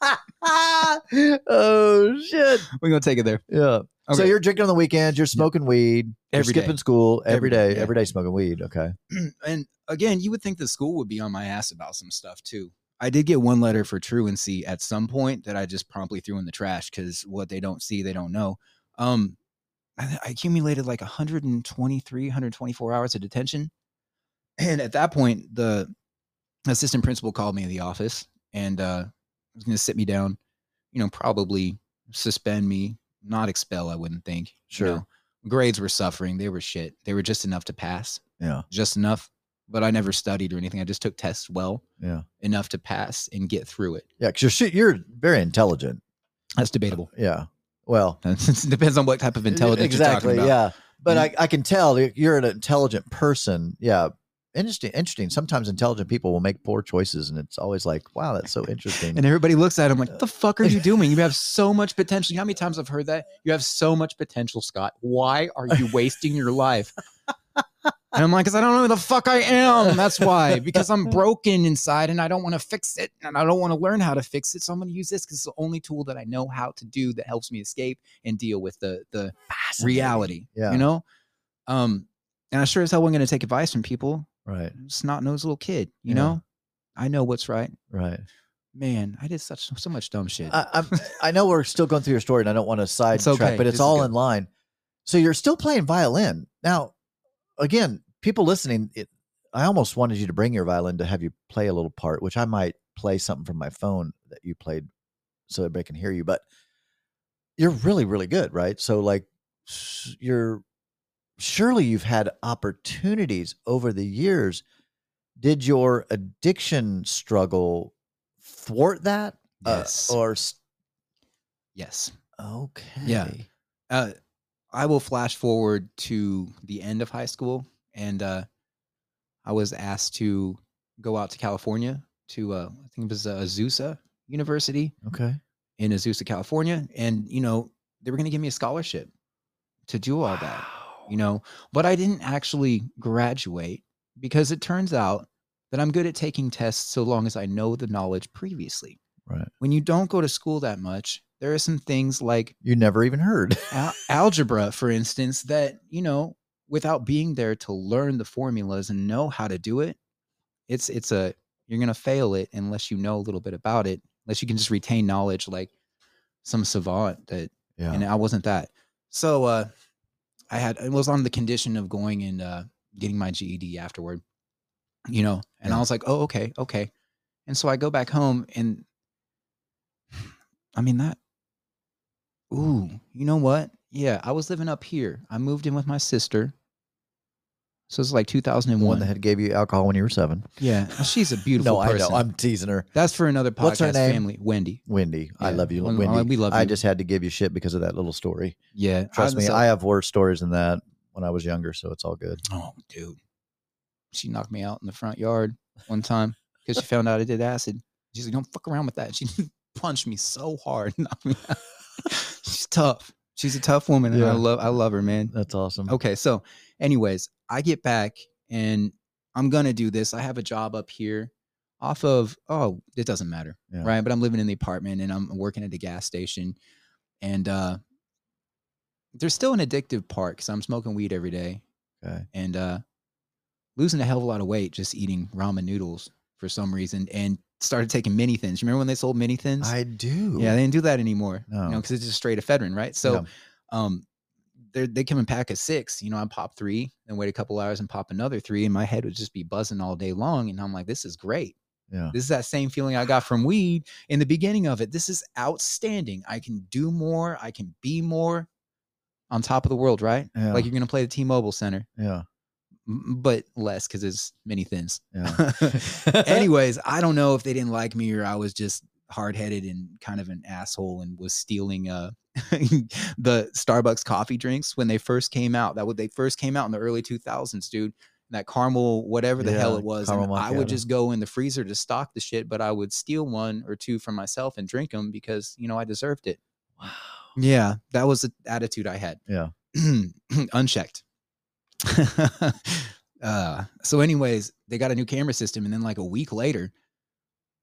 oh shit! We're gonna take it there. Yeah. So you're drinking on the weekends. You're smoking weed. You're Every day. skipping school every Every day, day. Every day smoking weed. Okay. and again, you would think the school would be on my ass about some stuff too. I did get one letter for truancy at some point that I just promptly threw in the trash because what they don't see, they don't know. Um, I, I accumulated like 123, 124 hours of detention. And at that point, the assistant principal called me in the office and uh, going to sit me down, you know, probably suspend me, not expel, I wouldn't think. you Sure. know. grades were suffering. They were shit. They were just enough to pass Yeah. just enough. But I never studied or anything. I just took tests well Yeah. enough to pass and get through it. Yeah. Because you're shit- you're very intelligent. That's debatable. Yeah. Well, it depends on what type of intelligence exactly. you're talking about. Yeah. But Mhm. I, I can tell you're an intelligent person. Yeah. Interesting. Interesting. Sometimes intelligent people will make poor choices, and it's always like, wow, that's so interesting. And everybody looks at him like, what "The fuck are you doing? You have so much potential." You know how many times I've heard that? You have so much potential, Scott. Why are you wasting your life? And I'm like, because I don't know who the fuck I am. That's why. Because I'm broken inside and I don't want to fix it and I don't want to learn how to fix it. So I'm going to use this because it's the only tool that I know how to do that helps me escape and deal with the the reality. Yeah. You know? Um, and I sure as hell wasn't going to take advice from people. Right. Snot nosed little kid, you Yeah. know? I know what's right. Right. Man, I did such so much dumb shit. I, I'm, I know we're still going through your story, and I don't want to sidetrack, okay. but it's is all in line. So you're still playing violin. now, again, people listening, it, I almost wanted you to bring your violin to have you play a little part, which I might play something from my phone that you played so everybody can hear you. But you're really, really good, right? So, like, you're surely you've had opportunities over the years. Did your addiction struggle thwart that? Uh, Yes. or s- yes. okay. uh, I will flash forward to the end of high school, and uh, I was asked to go out to California to uh, I think it was uh, Azusa University Okay. in Azusa, California, and you know they were going to give me a scholarship to do all that, you know, but I didn't actually graduate because it turns out that I'm good at taking tests so long as I know the knowledge previously. Right. When you don't go to school that much, there are some things like You never even heard. al- algebra, for instance, that, you know, without being there to learn the formulas and know how to do it, it's it's a you're gonna fail it unless you know a little bit about it, unless you can just retain knowledge like some savant that Yeah. and I wasn't that. So uh I had it was on the condition of going and uh getting my GED afterward. You know, and I was like, "Oh, okay, okay." And so I go back home and I mean that Ooh, you know what? Yeah, I was living up here. I moved in with my sister. So it's like the one 2001. that had gave you alcohol when you were seven. yeah, she's a beautiful no, I know. I'm teasing her. That's for another podcast What's her name? family. Wendy. Wendy. I love you, Well, Wendy. uh, we love you. I just had to give you shit because of that little story. Yeah. Trust me, so- I have worse stories than that when I was younger, so it's all good. Oh, dude. She knocked me out in the front yard one time because she found out I did acid. She's like, don't fuck around with that. She punched me so hard. knocked me out. She's tough. She's a tough woman. And I love I love her, man. That's awesome. Okay. So, anyways, I get back and I'm gonna do this. I have a job up here off of oh, it doesn't matter. Yeah. Right. But I'm living in the apartment and I'm working at the gas station. And uh there's still an addictive part because I'm smoking weed every day Okay. and uh losing a hell of a lot of weight just eating ramen noodles for some reason and started taking mini thins. You remember when they sold mini thins? I do. yeah, they didn't do that anymore. You know, because it's just straight ephedrine, right? So um they they come in pack of six. You know, I pop three, and wait a couple hours and pop another three, and my head would just be buzzing all day long. And I'm like, this is great. Yeah. This is that same feeling I got from weed in the beginning of it. This is outstanding. I can do more. I can be more on top of the world, right? Yeah. Like you're gonna play the T-Mobile Center, Yeah. but less because it's mini thins. Yeah. Anyways, I don't know if they didn't like me or I was just hard headed and kind of an asshole and was stealing uh the Starbucks coffee drinks when they first came out. That would they first came out in the early 2000s, dude. That caramel, whatever the hell it was, I would just go in the freezer to stock the shit, but I would steal one or two for myself and drink them because you know I deserved it. wow. Yeah, that was the attitude I had. Yeah. unchecked. uh, so, anyways, they got a new camera system, and then like a week later,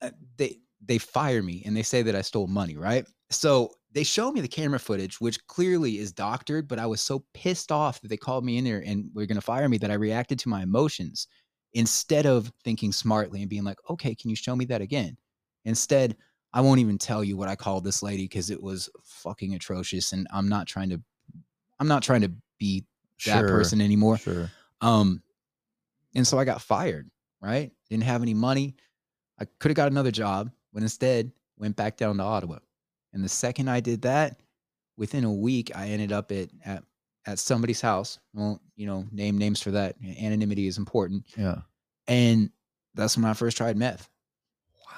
uh, they they fire me and they say that I stole money. Right. So they show me the camera footage, which clearly is doctored, but I was so pissed off that they called me in there and were going to fire me that I reacted to my emotions instead of thinking smartly and being like, okay, can you show me that again? Instead, I won't even tell you what I called this lady because it was fucking atrocious, and I'm not trying to, I'm not trying to be that Sure. person anymore. Sure. Um, and so I got fired. Right? Didn't have any money. I could have got another job, but instead went back down to Ottawa. And the second I did that, within a week, I ended up at at at somebody's house. Well, you know, name names for that. Anonymity is important. Yeah. And that's when I first tried meth. Wow.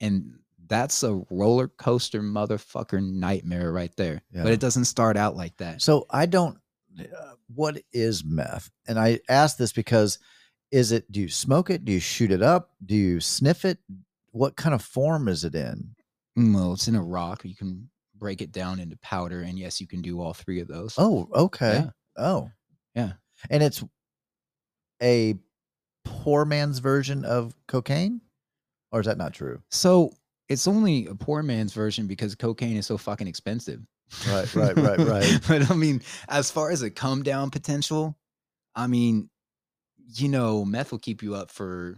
And that's a roller coaster motherfucker nightmare right there. Yeah. But it doesn't start out like that. So I don't. Uh, what is meth? And I ask this because is it? Do you smoke it? Do you shoot it up? Do you sniff it? What kind of form is it in? Well, it's in a rock. You can break it down into powder. And yes, you can do all three of those. Oh, okay. Yeah. Oh, Yeah. And it's a poor man's version of cocaine, or is that not true? So it's only a poor man's version because cocaine is so fucking expensive. Right, right, right, right. but I mean, as far as a come down potential, I mean, you know, meth will keep you up for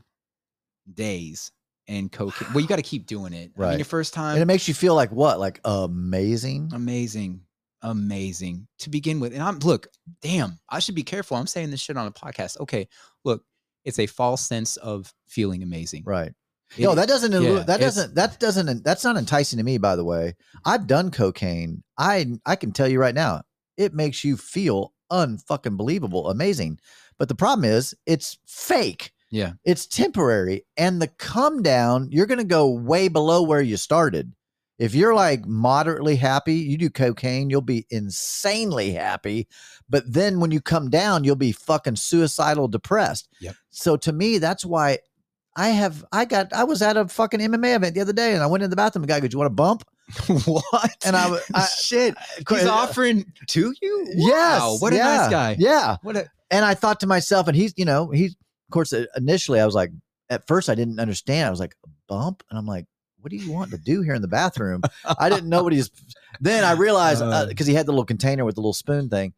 days and cocaine. Well, you got to keep doing it. I mean, Right. your first time. And it makes you feel like what? Like amazing. amazing, amazing to begin with. And I'm look, damn, I should be careful. I'm saying this shit on a podcast. Okay, look, it's a false sense of feeling amazing. Right. It- no, that doesn't. yeah, that doesn't. That doesn't. That's not enticing to me. By the way, I've done cocaine. I I can tell you right now, it makes you feel unfucking believable, amazing. But the problem is, it's fake. Yeah. It's temporary, and the come down, you're going to go way below where you started. If you're like moderately happy, you do cocaine, you'll be insanely happy. But then when you come down, you'll be fucking suicidal, depressed. Yep. So to me, that's why I have, I got, I was at a fucking MMA event the other day and I went in the bathroom. The guy goes, You want a bump? what? And I, I shit. He's uh, offering to you? Yes. Wow, what a yeah, nice guy. Yeah. What a And I thought to myself, and he's, you know, he's, of course, uh, initially I was like, at first I didn't understand. I was like, a bump? And I'm like, what do you want to do here in the bathroom? I didn't know what he's. Then I realized Uh. because he had the little container with the little spoon thing.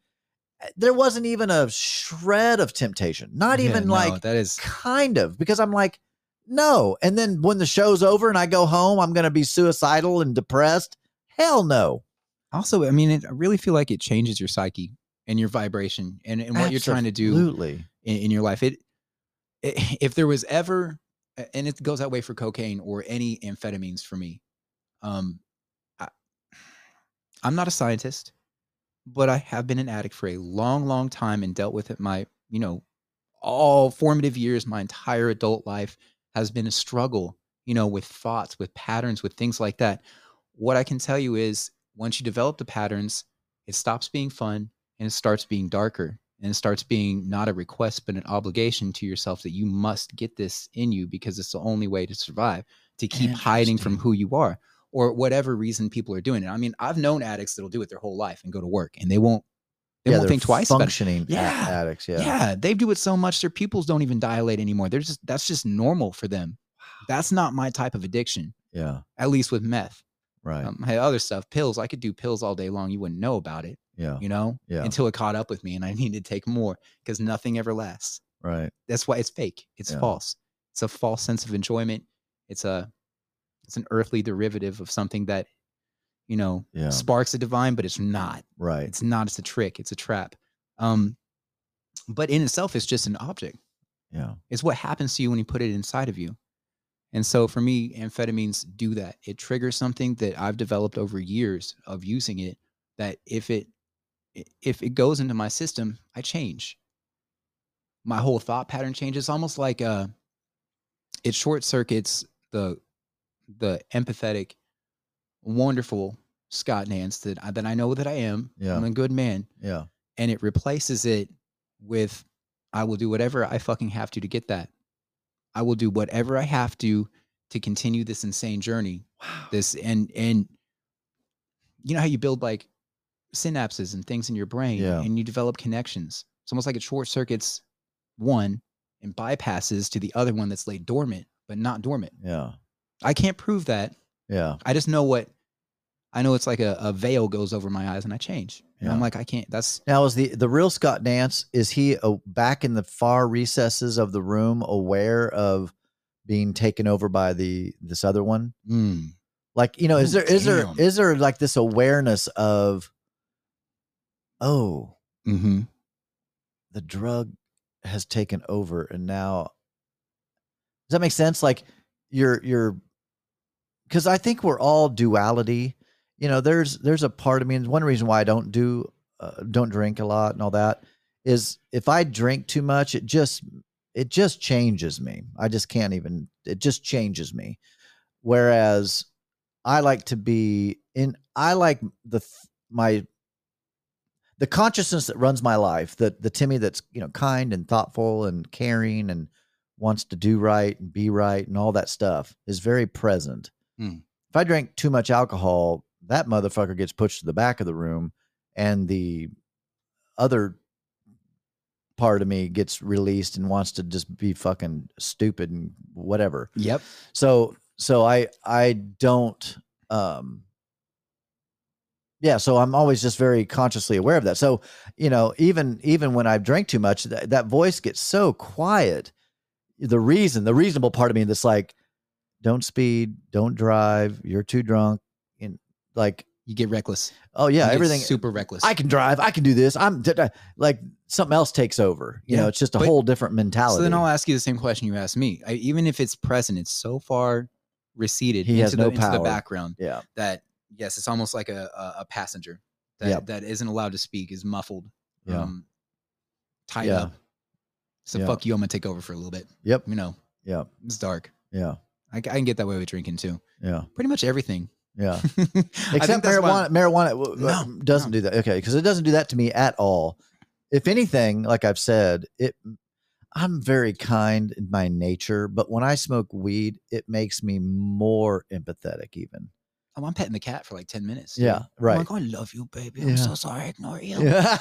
uh, There wasn't even a shred of temptation. Not Yeah, even no, like that is kind of because I'm like, no. And then when the show's over and I go home, I'm going to be suicidal and depressed. Hell no. also, I mean, it, I really feel like it changes your psyche and your vibration and, and what you're trying to do in, in your life. It if there was ever and it goes that way for cocaine or any amphetamines for me. Um I, I'm not a scientist, but I have been an addict for a long, long time and dealt with it my, you know, all formative years, my entire adult life has been a struggle, you know, with thoughts, with patterns, with things like that. What I can tell you is once you develop the patterns, it stops being fun and it starts being darker and it starts being not a request but an obligation to yourself that you must get this in you because it's the only way to survive to keep hiding from who you are or whatever reason people are doing it. I mean, I've known addicts that'll do it their whole life and go to work and they won't they yeah, won't think twice about it. Functioning Yeah. addicts. Yeah. Yeah. they do it so much their pupils don't even dilate anymore. They're just that's just normal for them. That's not my type of addiction, Yeah. at least with meth. Right. Um, I other stuff, pills. I could do pills all day long. You wouldn't know about it, yeah. you know, Yeah. until it caught up with me and I needed to take more because nothing ever lasts. Right. That's why it's fake. It's Yeah. false. It's a false sense of enjoyment. It's a it's an earthly derivative of something that, you know, Yeah. sparks the divine, but it's not. Right. It's not. It's a trick. It's a trap. Um, but in itself, it's just an object. Yeah. It's what happens to you when you put it inside of you. And so for me, amphetamines do that. It triggers something that I've developed over years of using it. That if it if it goes into my system, I change. My whole thought pattern changes. Almost like uh, it short circuits the the empathetic, wonderful Scott Nance that I, that I know that I am. Yeah. I'm a good man Yeah. and it replaces it with I will do whatever I fucking have to to get that. I will do whatever I have to to continue this insane journey. Wow. This and and you know how you build like synapses and things in your brain Yeah. and you develop connections. It's almost like it short circuits one and bypasses to the other one that's laid dormant but not dormant. Yeah. I can't prove that. Yeah. I just know what I know it's like a, a veil goes over my eyes and I change. And I'm like I can't that's Now, is the the real Scott Nance? Is he uh, back in the far recesses of the room, aware of being taken over by the this other one? mm, Like, you know, is there is there is there like this awareness of, oh, mm-hmm. the drug has taken over, and now does that make sense? Like, you're you're because I think we're all duality. You know, there's there's a part of me, and one reason why I don't do uh, don't drink a lot and all that is if I drink too much, it just it just changes me. I just can't even. It just changes me. Whereas I like to be in. I like the th- my the consciousness that runs my life. The the Timmy that's you know kind and thoughtful and caring and wants to do right and be right and all that stuff is very present. Hmm. If I drink too much alcohol, that motherfucker gets pushed to the back of the room, and the other part of me gets released and wants to just be fucking stupid and whatever. Yep. So so I I don't um yeah, so I'm always just very consciously aware of that. So, you know, even even when I drink too much, that, that voice gets so quiet. The reason, the reasonable part of me that's like, don't speed, don't drive, you're too drunk. And like You get reckless. Oh yeah, You everything. super reckless. I can drive. I can do this. I'm d- d- like something else takes over. You Yeah, know, it's just a but- whole different mentality. So then I'll ask you the same question you asked me. I, even if it's present, it's so far receded He into, has the, no into the background yeah, that yes, it's almost like a a, a passenger that Yep. that isn't allowed to speak, is muffled, Yeah. um, tied Yeah. up. So Yeah. fuck you, I'm gonna take over for a little bit. Yep. You know, yeah, it's dark. yeah, I can get that way with drinking too. yeah, Pretty much everything. yeah. Except marijuana. Marijuana No, doesn't no. do that. Okay, because it doesn't do that to me at all. If anything, like I've said, it. I'm very kind in my nature, but when I smoke weed, it makes me more empathetic. Even. Oh, I'm petting the cat for like ten minutes. dude. Yeah. I'm Right. like, I love you, baby. Yeah. I'm so sorry I ignore you. Yeah.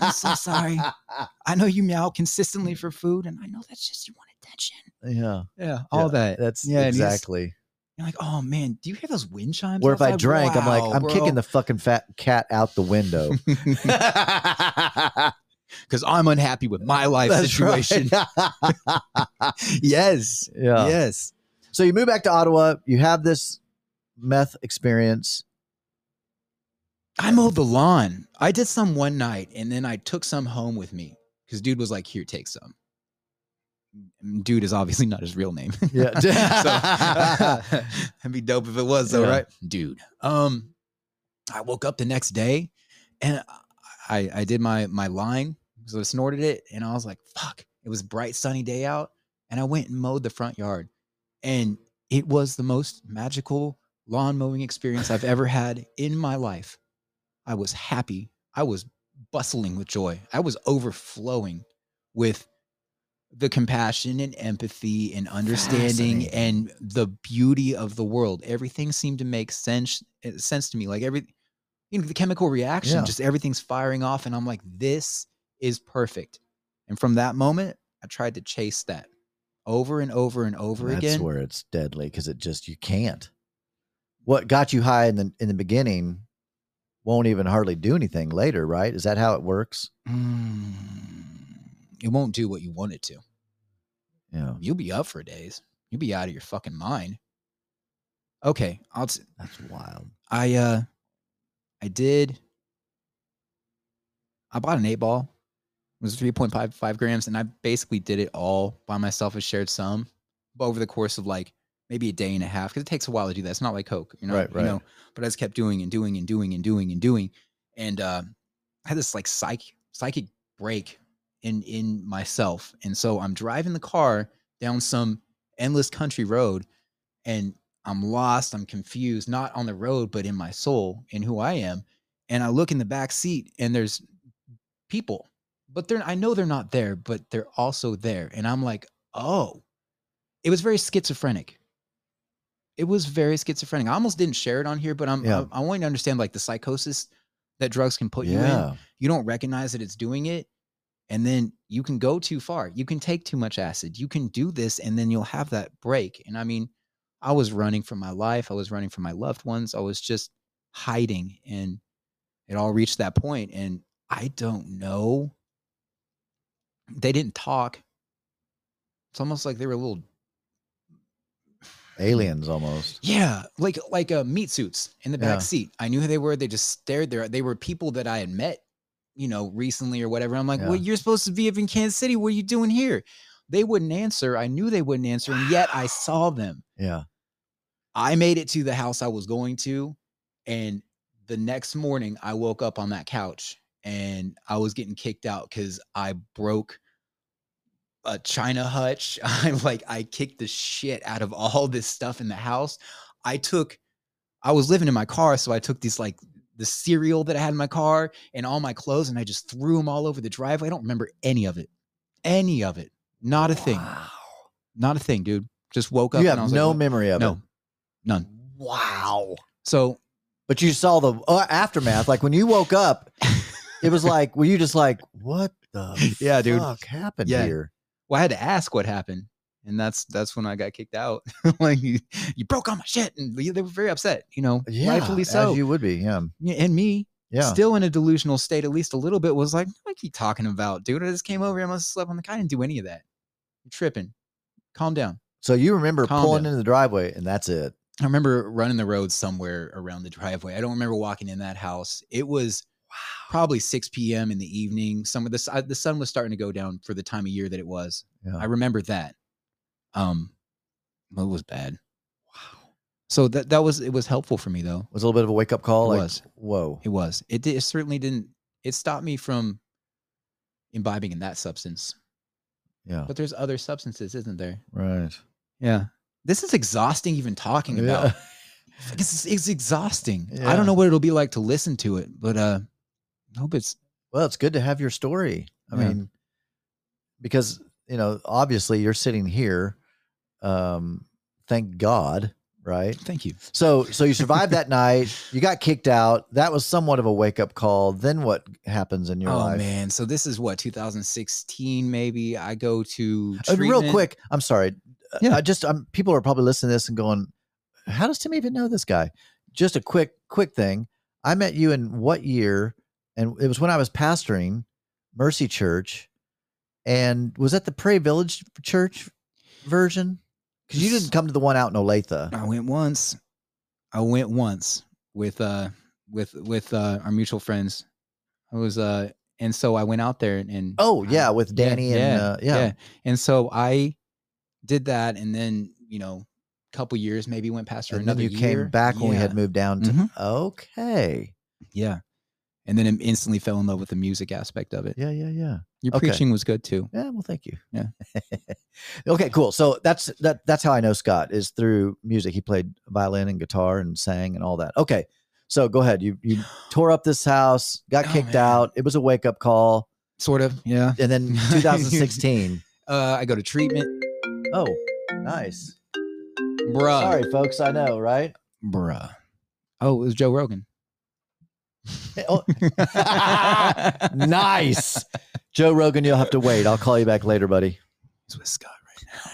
I'm so sorry. I know you meow consistently for food, and I know that's just you want attention. Yeah. Yeah, all Yeah, that. That's Yeah, exactly. You're like, oh man, do you hear those wind chimes? Where if I outside?" drank, I'm like, I'm kicking the fucking fat cat out the window. because I'm unhappy with my life That's right. situation. yes, yeah. yes. So you move back to Ottawa. You have this meth experience. I mowed the lawn. I did some one night, and then I took some home with me because dude was like, "Here, take some." Dude is obviously not his real name. Yeah. so that'd be dope if it was though, Yeah. right? Dude. Um I woke up the next day and I I did my my line. So I snorted it and I was like, fuck. It was a bright sunny day out. And I went and mowed the front yard. And it was the most magical lawn mowing experience I've ever had in my life. I was happy. I was bustling with joy. I was overflowing with the compassion and empathy and understanding and the beauty of the world. Everything seemed to make sense eh, sense to me. Like every you know, the chemical reaction, Yeah. just everything's firing off. And I'm like, this is perfect. And from that moment, I tried to chase that over and over and over That's again. That's where it's deadly because it just you can't. What got you high in the in the beginning won't even hardly do anything later, right? Is that how it works? Mm, it won't do what you want it to. Yeah, You'll be up for days. You'll be out of your fucking mind. Okay, I'll. T- that's wild. I uh, I did. I bought an eight ball. It was three point five five grams, and I basically did it all by myself. I shared some, but over the course of like maybe a day and a half, because it takes a while to do that. It's not like Coke, you know. Right, right. You know, but I just kept doing and doing and doing and doing and doing, and uh, I had this like psych psychic break in in myself, and so I'm driving the car down some endless country road, and I'm lost, I'm confused, not on the road, but in my soul, in who I am. And I look in the back seat and there's people, but they're I know they're not there, but they're also there. And I'm like, oh, it was very schizophrenic. It was very schizophrenic. I almost didn't share it on here, but I'm Yeah. I, I want you to understand like the psychosis that drugs can put you in. You don't recognize that it's doing it and then you can go too far. You can take too much acid. You can do this and then you'll have that break. And i mean i was running from my life. I was running from my loved ones. I was just hiding and it all reached that point. point and i don't know. They didn't talk. It's almost like they were a little aliens almost. Yeah, like like uh, meat suits in the back Yeah. seat. I knew who they were. They just stared there. They were people that I had met, you know, recently or whatever. I'm like, Yeah. well, you're supposed to be up in Kansas City. What are you doing here? They wouldn't answer. I knew they wouldn't answer, and yet I saw them. Yeah, I made it to the house I was going to, and the next morning I woke up on that couch and I was getting kicked out because I broke a china hutch. I like I kicked the shit out of all this stuff in the house. I took I was living in my car, so I took these like the cereal that I had in my car and all my clothes and I just threw them all over the driveway. I don't remember any of it. Any of it. Not a thing. Not a thing, dude. Just woke up You and I have no like, memory of it. no. None. Wow. So But you saw the uh, aftermath. Like when you woke up, it was like, were you just like, what the Yeah, dude. fuck happened Yeah. here? Well, I had to ask what happened. And that's that's when I got kicked out. like you, you broke all my shit, and they were very upset. You know, Yeah, rightfully so. As you would be. Yeah. And me, Yeah. still in a delusional state, at least a little bit, was like, what are you talking about, dude? I just came over here, I must have slept on the couch. I didn't do any of that. You're tripping. Calm down. So you remember Calm pulling down. into the driveway, and that's it. I remember running the road somewhere around the driveway. I don't remember walking in that house. It was probably 6 p.m. in the evening. Some of the the sun was starting to go down for the time of year that it was. Yeah. I remember that. Um, it was bad. Wow. So that that was it was helpful for me though. It Was a little bit of a wake up call? It like, was. whoa. It was. It, did, it certainly didn't. It stopped me from imbibing in that substance. Yeah. But there's other substances, isn't there? Right. Yeah. This is exhausting even talking about. Yeah. Like, It's, it's exhausting. I don't know what it'll be like to listen to it, but uh I hope it's Well, it's good to have your story. I Yeah. mean, because you know, obviously, you're sitting here. Um, thank God, right? thank you. So, so you survived that night. You got kicked out. That was somewhat of a wake up call. Then what happens in your oh life? Oh man. So this is what 2016 maybe. I go to Uh, real quick, I'm sorry. Uh, Yeah. I just I'm, people are probably listening to this and going, "How does Tim even know this guy?" Just a quick, quick thing. I met you in what year? And it was when I was pastoring Mercy Church, and was that the Prairie Village Church version? Because you didn't come to the one out in Olathe. I went once. I went once with uh with with uh our mutual friends. I was uh and so I went out there and, and Oh I- yeah, with Danny and yeah, uh, yeah. And so I did that and then, you know, a couple years maybe went past then another you year. came back when we had moved down to Mhm. okay. Yeah. And then I instantly fell in love with the music aspect of it. Yeah, yeah, yeah. Your Okay. preaching was good too. Yeah, well, thank you. Yeah. okay, cool. So that's that. That's how I know Scott is through music. He played violin and guitar and sang and all that. Okay, so go ahead. You you tore up this house, got Oh, kicked man. out. It was a wake up call, Sort of. Yeah. and then 2016. Uh I go to treatment. oh, nice. Bruh. Sorry, folks. I know, right? Bruh. Oh, it was Joe Rogan. Oh, nice, Joe Rogan. You'll have to wait. I'll call you back later, buddy. He's with Scott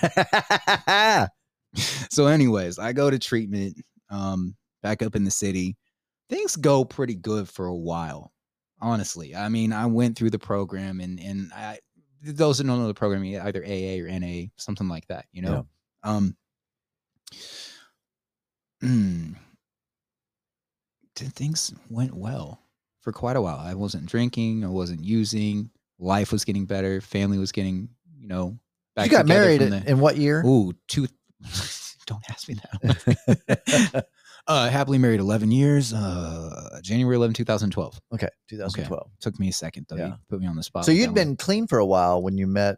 right now. so anyways i go to treatment um back up in the city things go pretty good for a while honestly i mean i went through the program and and i those that don't know the program either aa or na something like that you know um mm, th- things went well for quite a while i wasn't drinking i wasn't using life was getting better family was getting you know back you got married in, the- in what year? Ooh, two. don't ask me that. uh, happily married 11 years. Uh, January 11, 2012. okay, 2012. Took me a second though. Yeah. You put me on the spot. So you'd been clean for a while when you met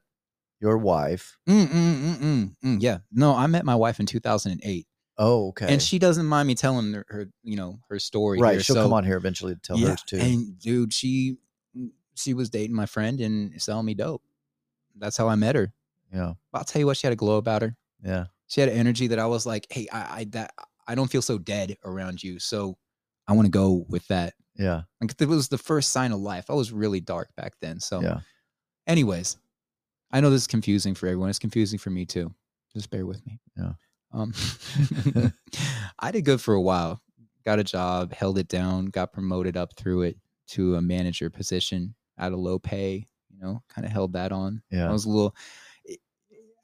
your wife. one. Mm, mm, mm, mm, mm. Yeah. No, I met my wife in 2008, Oh, okay. and she doesn't mind me telling her, her you know, her story. right, here. she'll So, come on here eventually to tell yeah, hers too. And dude, she mm, she was dating my friend and selling me dope. That's how I met her. yeah, I'll tell you what, she had a glow about her. yeah, she had an energy that I was like, hey, I, I that I don't feel so dead around you, so I want to go with that. yeah, Like it was the first sign of life. I was really dark back then. So, yeah. anyways, I know this is confusing for everyone. It's confusing for me too. Just bear with me. Yeah. Um, I did good for a while. Got a job, held it down, got promoted up through it to a manager position at a low pay. You know, kind of held that on. Yeah, I was a little. it-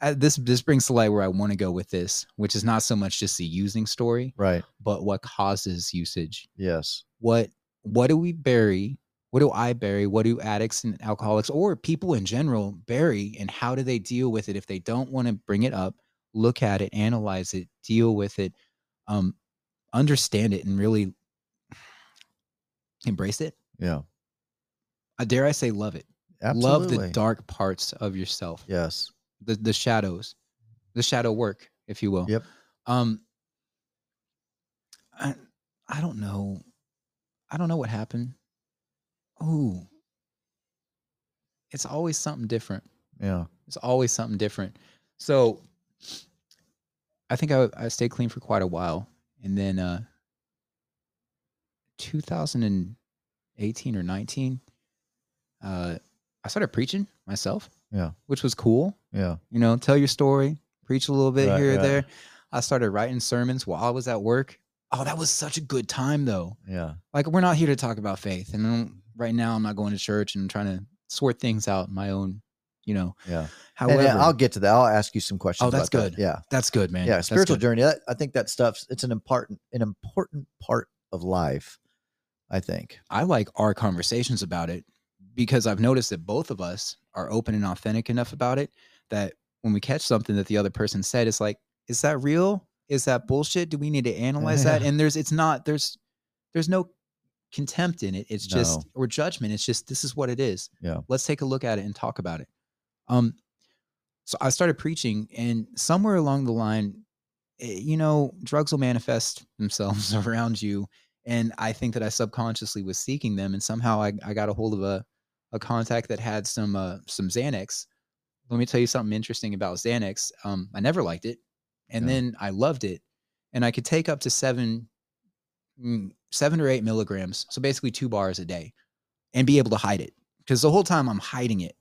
I, this this brings to light where I want to go with this, which is not so much just the using story, Right. but what causes usage. Yes. What what do we bury? What do I bury? What do addicts and alcoholics or people in general bury? And how do they deal with it if they don't want to bring it up? Look at it, analyze it, deal with it, um, understand it, and really embrace it. Yeah. I dare I say, love it. Absolutely. Love the dark parts of yourself. Yes. the the shadows, the shadow work, if you will. Yep. Um. I I don't know. I don't know what happened. Oh. It's always something different. Yeah. It's always something different. So I think I I stayed clean for quite a while, and then uh, 2018 or 19, uh, I started preaching myself. Yeah. which was cool Yeah. you know, tell your story, preach a little bit Right, here or right. there. I started writing sermons while I was at work. Oh, that was such a good time though. Yeah. Like we're not here to talk about faith, and right now I'm not going to church and I'm trying to sort things out in my own you know. Yeah. However, and, uh, I'll get to that. I'll ask you some questions. Oh, that's about that. good. Yeah. that's good, man. Yeah. Spiritual journey. That, I think that stuff's it's an important an important part of life. I think. I like our conversations about it because I've noticed that both of us are open and authentic enough about it that when we catch something that the other person said, it's like, is that real? Is that bullshit? Do we need to analyze that? And there's, it's not, there's, there's no contempt in it. It's just, or judgment. It's just, this is what it is. Yeah. Let's take a look at it and talk about it. Um, so I started preaching, and somewhere along the line, eh, you know, drugs will manifest themselves around you and I think that I subconsciously was seeking them, and somehow I, I got a hold of a, a contact that had some uh, some Xanax. Let me tell you something interesting about Xanax. Um, I never liked it, and Yeah. then I loved it, and I could take up to seven mm, seven or eight milligrams, so basically two bars a day, and be able to hide it because the whole time I'm hiding it.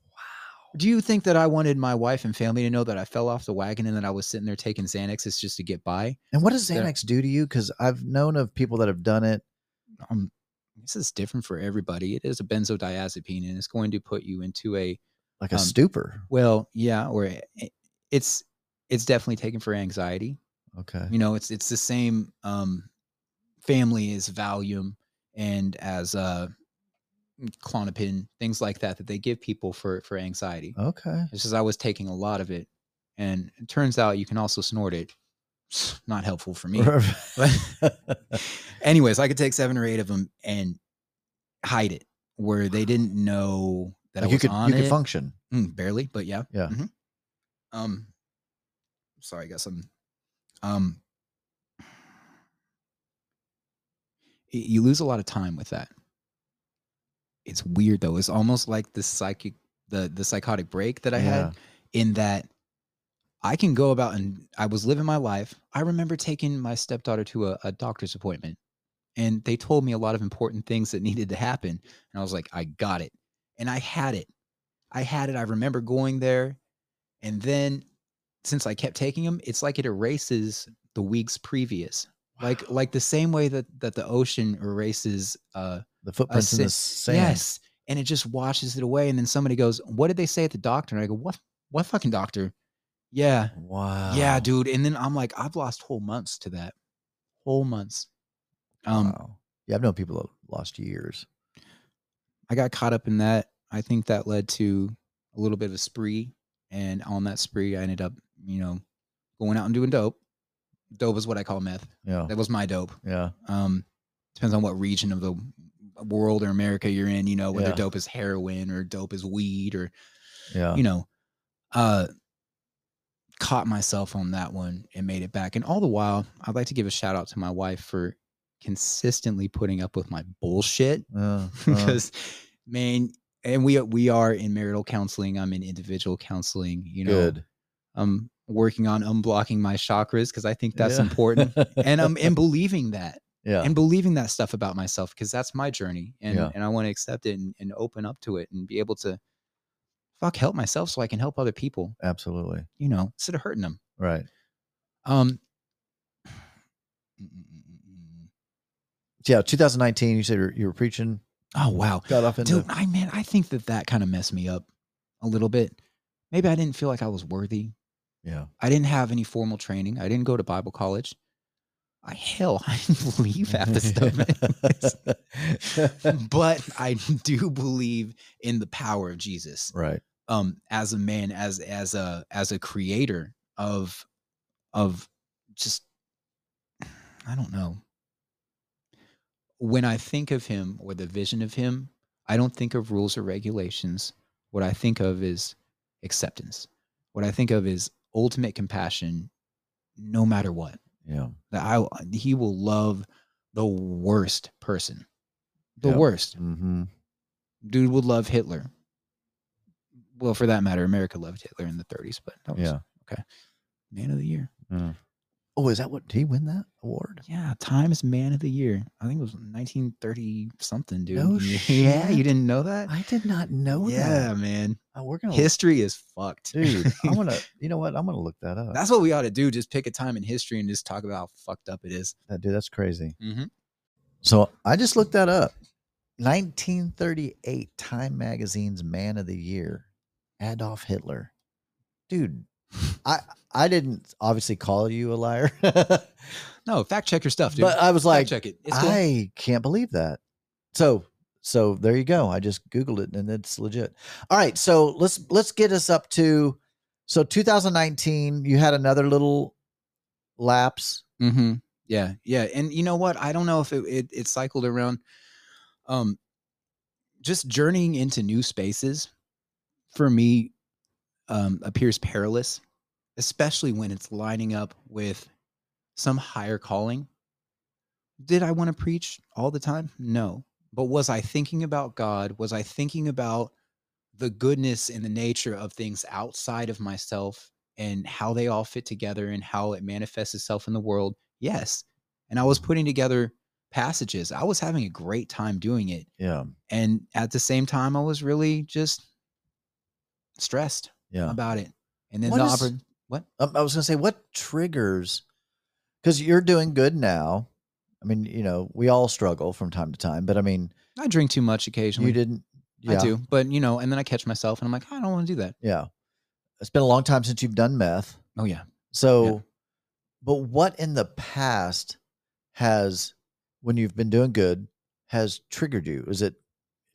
Do you think that I wanted my wife and family to know that I fell off the wagon and that I was sitting there taking Xanaxes just to get by? And what does Xanax do to you? Because I've known of people that have done it. um, this is different for everybody. It is a benzodiazepine, and it's going to put you into a Like a Um, stupor. well, yeah, or i- it's it's definitely taken for anxiety. Okay. You know, it's it's the same um, family as Valium and as uh, Klonopin, things like that that they give people for for anxiety. Okay. This is I was taking a lot of it, and it turns out you can also snort it. Not helpful for me. Anyways, I could take seven or eight of them and hide it where they didn't know that I Like you was could on you it. could function. Mm, barely, but yeah. Yeah. Mhm. Um, sorry, I got some. Um, you lose a lot of time with that. It's weird though. It's almost like the psychic, the the psychotic break that I Yeah. had. In that, I can go about and I was living my life. I remember taking my stepdaughter to a, a doctor's appointment, and they told me a lot of important things that needed to happen. And I was like, I got it, and I had it. I had it. I remember going there, and then since I kept taking them, it's like it erases the weeks previous. Like like the same way that that the ocean erases uh The footprints in the sand. yes, and it just washes it away. And then somebody goes, "What did they say at the doctor?" And I go, "What? What fucking doctor?" Yeah, Wow. yeah, dude. And then I'm like, I've lost whole months to that, whole months. Um, wow. Yeah, I've known people that lost years. I got caught up in that. I think that led to a little bit of a spree. And on that spree, I ended up, you know, going out and doing dope. Dope is what I call meth. Yeah. That was my dope. Yeah. Um, depends on what region of the world or America you're in, you know, whether Yeah. dope is heroin or dope is weed or, Yeah. you know, uh, caught myself on that one and made it back. And all the while, I'd like to give a shout out to my wife for consistently putting up with my bullshit Uh, uh, because man and we we are in marital counseling i'm in individual counseling you know good. i'm working on unblocking my chakras because i think that's Yeah. important and i'm and believing that yeah. and believing that stuff about myself because that's my journey and Yeah. and i want to accept it and, and open up to it and be able to fuck help myself so i can help other people Absolutely. you know instead of hurting them Right. um Yeah. 2019. You said you were, you were preaching. oh wow Got off into. dude i man i think that that kind of messed me up a little bit maybe i didn't feel like i was worthy yeah. I didn't have any formal training. I didn't go to Bible college. I hell, I didn't believe half the stuff. but I do believe in the power of Jesus. right. Um, as a man, as as a as a creator of of just I don't know. When I think of him or the vision of him, I don't think of rules or regulations. What I think of is acceptance. What I think of is ultimate compassion no matter what. Yeah. That I he will love the worst person. The Yep. worst. Mm-hmm. Dude would love Hitler. Well, for that matter, America loved Hitler in the 30s, but that was Yeah. Okay. Man of the year. yeah. Oh, is that what? Did he win that award? Yeah, Times Man of the Year. I think it was 1930 something, dude. No yeah, you didn't know that? I did not know yeah, that. man. Oh, we're gonna History is fucked. dude. I'm gonna. You know what? I'm gonna look that up. That's what we ought to do. Just pick a time in history and just talk about how fucked up it is. that dude. That's crazy. Mm-hmm. So I just looked that up. 1938 Time Magazine's Man of the Year Adolf Hitler. Dude, I I didn't obviously call you a liar, No, fact check your stuff, dude. but I was fact like, check it. Cool. I can't believe that. So so there you go. I just googled it and it's legit. All right, so let's let's get us up to so 2019. You had another little lapse. Mm-hmm. Yeah, yeah, and you know what? I don't know if it, it it cycled around. Um, just journeying into new spaces for me um, appears perilous, especially when it's lining up with some higher calling. Did I want to preach all the time? No, but was I thinking about God? Was I thinking about the goodness and the nature of things outside of myself and how they all fit together and how it manifests itself in the world? Yes. And I was putting together passages. I was having a great time doing it. Yeah, And at the same time, I was really just stressed yeah. about it. And then What the is- oppor- what? Um, I was gonna say, what triggers? Because you're doing good now. I mean, you know, we all struggle from time to time, but I mean, I drink too much occasionally. you didn't. Yeah, I do. But, you know, and then I catch myself and I'm like, I don't want to do that. Yeah, it's been a long time since you've done meth. Oh, yeah. So, but what in the past has, when you've been doing good, has triggered you? Is it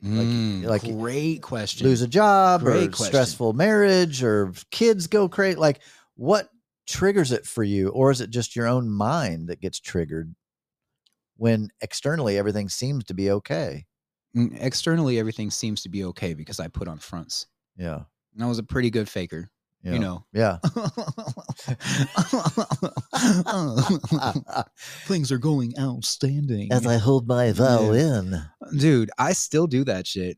Mm, like great question. lose a job or Great question. stressful marriage or kids go crazy? Like, what triggers it for you, or is it just your own mind that gets triggered when externally everything seems to be okay? Mm, Externally, everything seems to be okay because I put on fronts. Yeah, And I was a pretty good faker, yeah. you know. Yeah. Things are going outstanding. As I hold my violin. Dude, I still do that shit.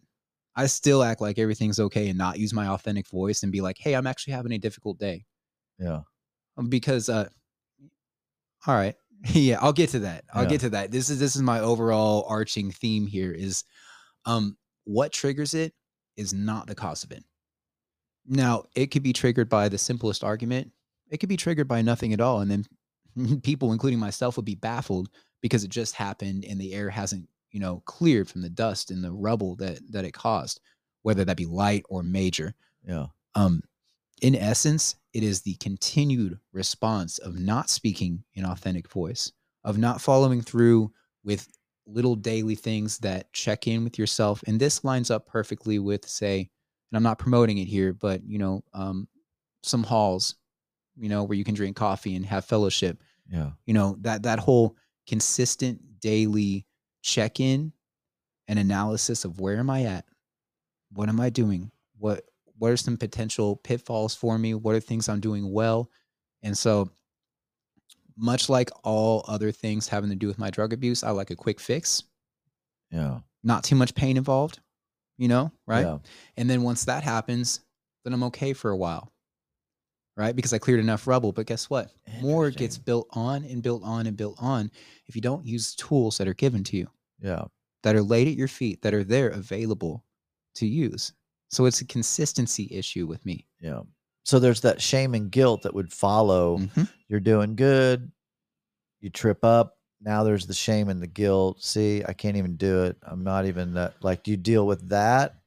I still act like everything's okay and not use my authentic voice and be like, hey, I'm actually having a difficult day. Yeah. Um, Because uh all right. yeah, I'll get to that. I'll Yeah. get to that. This is this is my overall arching theme here is um what triggers it is not the cause of it. Now, it could be triggered by the simplest argument. It could be triggered by nothing at all and then people including myself would be baffled because it just happened and the air hasn't, you know, cleared from the dust and the rubble that that it caused, whether that be light or major Yeah. um in essence it is the continued response of not speaking in authentic voice of not following through with little daily things that check in with yourself and this lines up perfectly with say and i'm not promoting it here but you know um some halls you know where you can drink coffee and have fellowship Yeah. you know that that whole consistent daily check-in and analysis of where am i at? What am i doing? What what are some potential pitfalls for me? What are things i'm doing well? And so much like all other things having to do with my drug abuse i like a quick fix. Yeah. not too much pain involved you know right Yeah. and then once that happens then i'm okay for a while right because i cleared enough rubble but guess what more gets built on and built on and built on if you don't use tools that are given to you Yeah. that are laid at your feet that are there available to use so it's a consistency issue with me Yeah. So there's that shame and guilt that would follow. Mhm. You're doing good. You trip up. Now there's the shame and the guilt. See, I can't even do it. I'm not even that. Like, do you deal with that?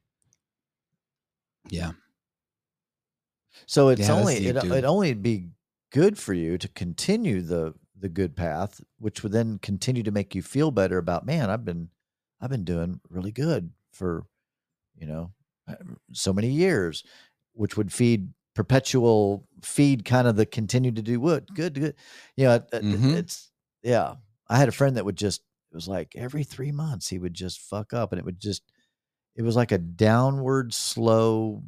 yeah So it's Yeah, only it, it only be good for you to continue the the good path, which would then continue to make you feel better about man. I've been I've been doing really good for you know so many years, which would feed perpetual feed kind of the continue to do what good good. You know, it- Mhm. it's yeah. I had a friend that would just it was like every three months he would just fuck up and it would just it was like a downward slow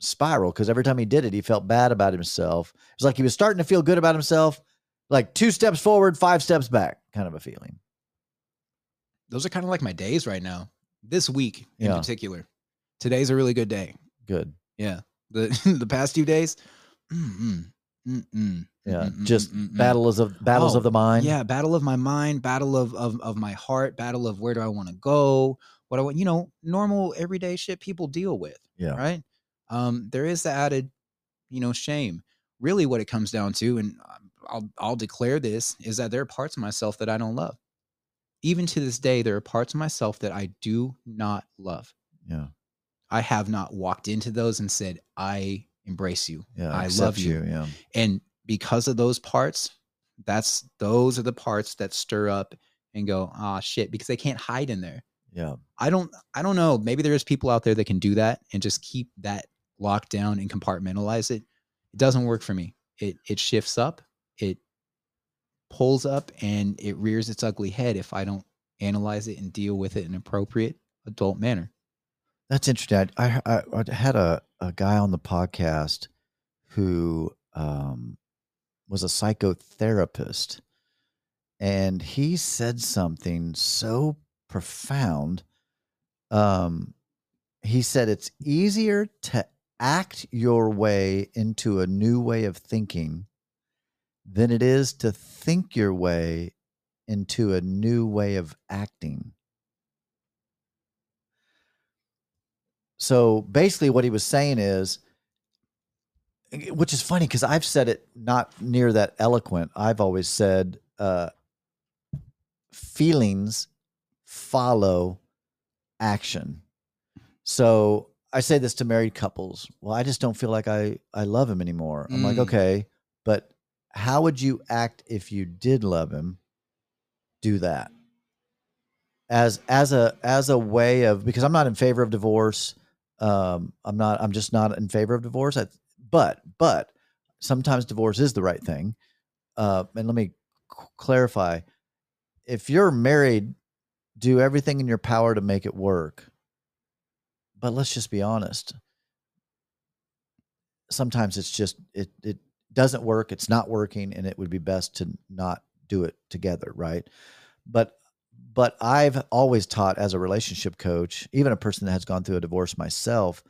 spiral because every time he did it, he felt bad about himself. It was like he was starting to feel good about himself, like two steps forward, five steps back, kind of a feeling. those are kind of like my days right now this week in Yeah. particular today's a really good day Good. yeah the the past few days mm-mm, mm-mm, Yeah. mm-mm, Just mm-mm. battles of battles Oh, of the mind. Yeah, battle of my mind, battle of of of my heart, battle of where do I want to go, what I want, you know, normal everyday shit people deal with, Yeah. right? Um, there is the added, you know, shame. Really, what it comes down to, and I'll I'll declare this, is that there are parts of myself that I don't love. Even to this day, there are parts of myself that I do not love. Yeah. I have not walked into those and said, I embrace you. Yeah. I love you. Yeah. And because of those parts, that's those are the parts that stir up and go, ah shit, because they can't hide in there. Yeah. I don't I don't know. Maybe there's people out there that can do that and just keep that locked down and compartmentalize it. It doesn't work for me. It it shifts up, it pulls up and it rears its ugly head if I don't analyze it and deal with it in an appropriate adult manner. That's interesting. I, I, I had a, a guy on the podcast who um, was a psychotherapist, and he said something so profound. Um, he said it's easier to act your way into a new way of thinking than it is to think your way into a new way of acting. So basically, what he was saying is, which is funny because I've said it not near that eloquent. I've always said, uh, feelings follow action. So I say this to married couples. Well, I just don't feel like I I love him anymore. I'm like, Mm. okay, but how would you act if you did love him? Do that as as a as a way of because I'm not in favor of divorce. Um, I'm not. I'm just not in favor of divorce. I, but but sometimes divorce is the right thing. Uh, and let me c- clarify: if you're married, do everything in your power to make it work. But let's just be honest. Sometimes it's just it it doesn't work. It's not working, and it would be best to not do it together, right? But but I've always taught as a relationship coach, even a person that has gone through a divorce myself,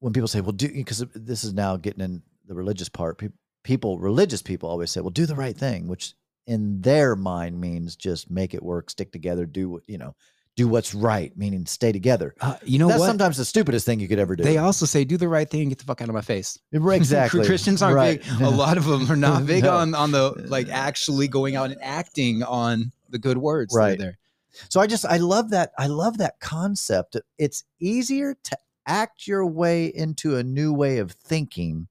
when people say, well, do, because this is now getting in the religious part, pe- people, religious people always say, well, do the right thing, which in their mind means just make it work, stick together, do what, you know, do what's right, meaning stay together. Uh, you know That's what? sometimes the stupidest thing you could ever do. They also say, do the right thing and get the fuck out of my face. exactly. Christians aren't Right. big. A lot of them are not big No. on on the like actually going out and acting on the good words. Right. there. So I just I love that I love that concept. It's easier to act your way into a new way of thinking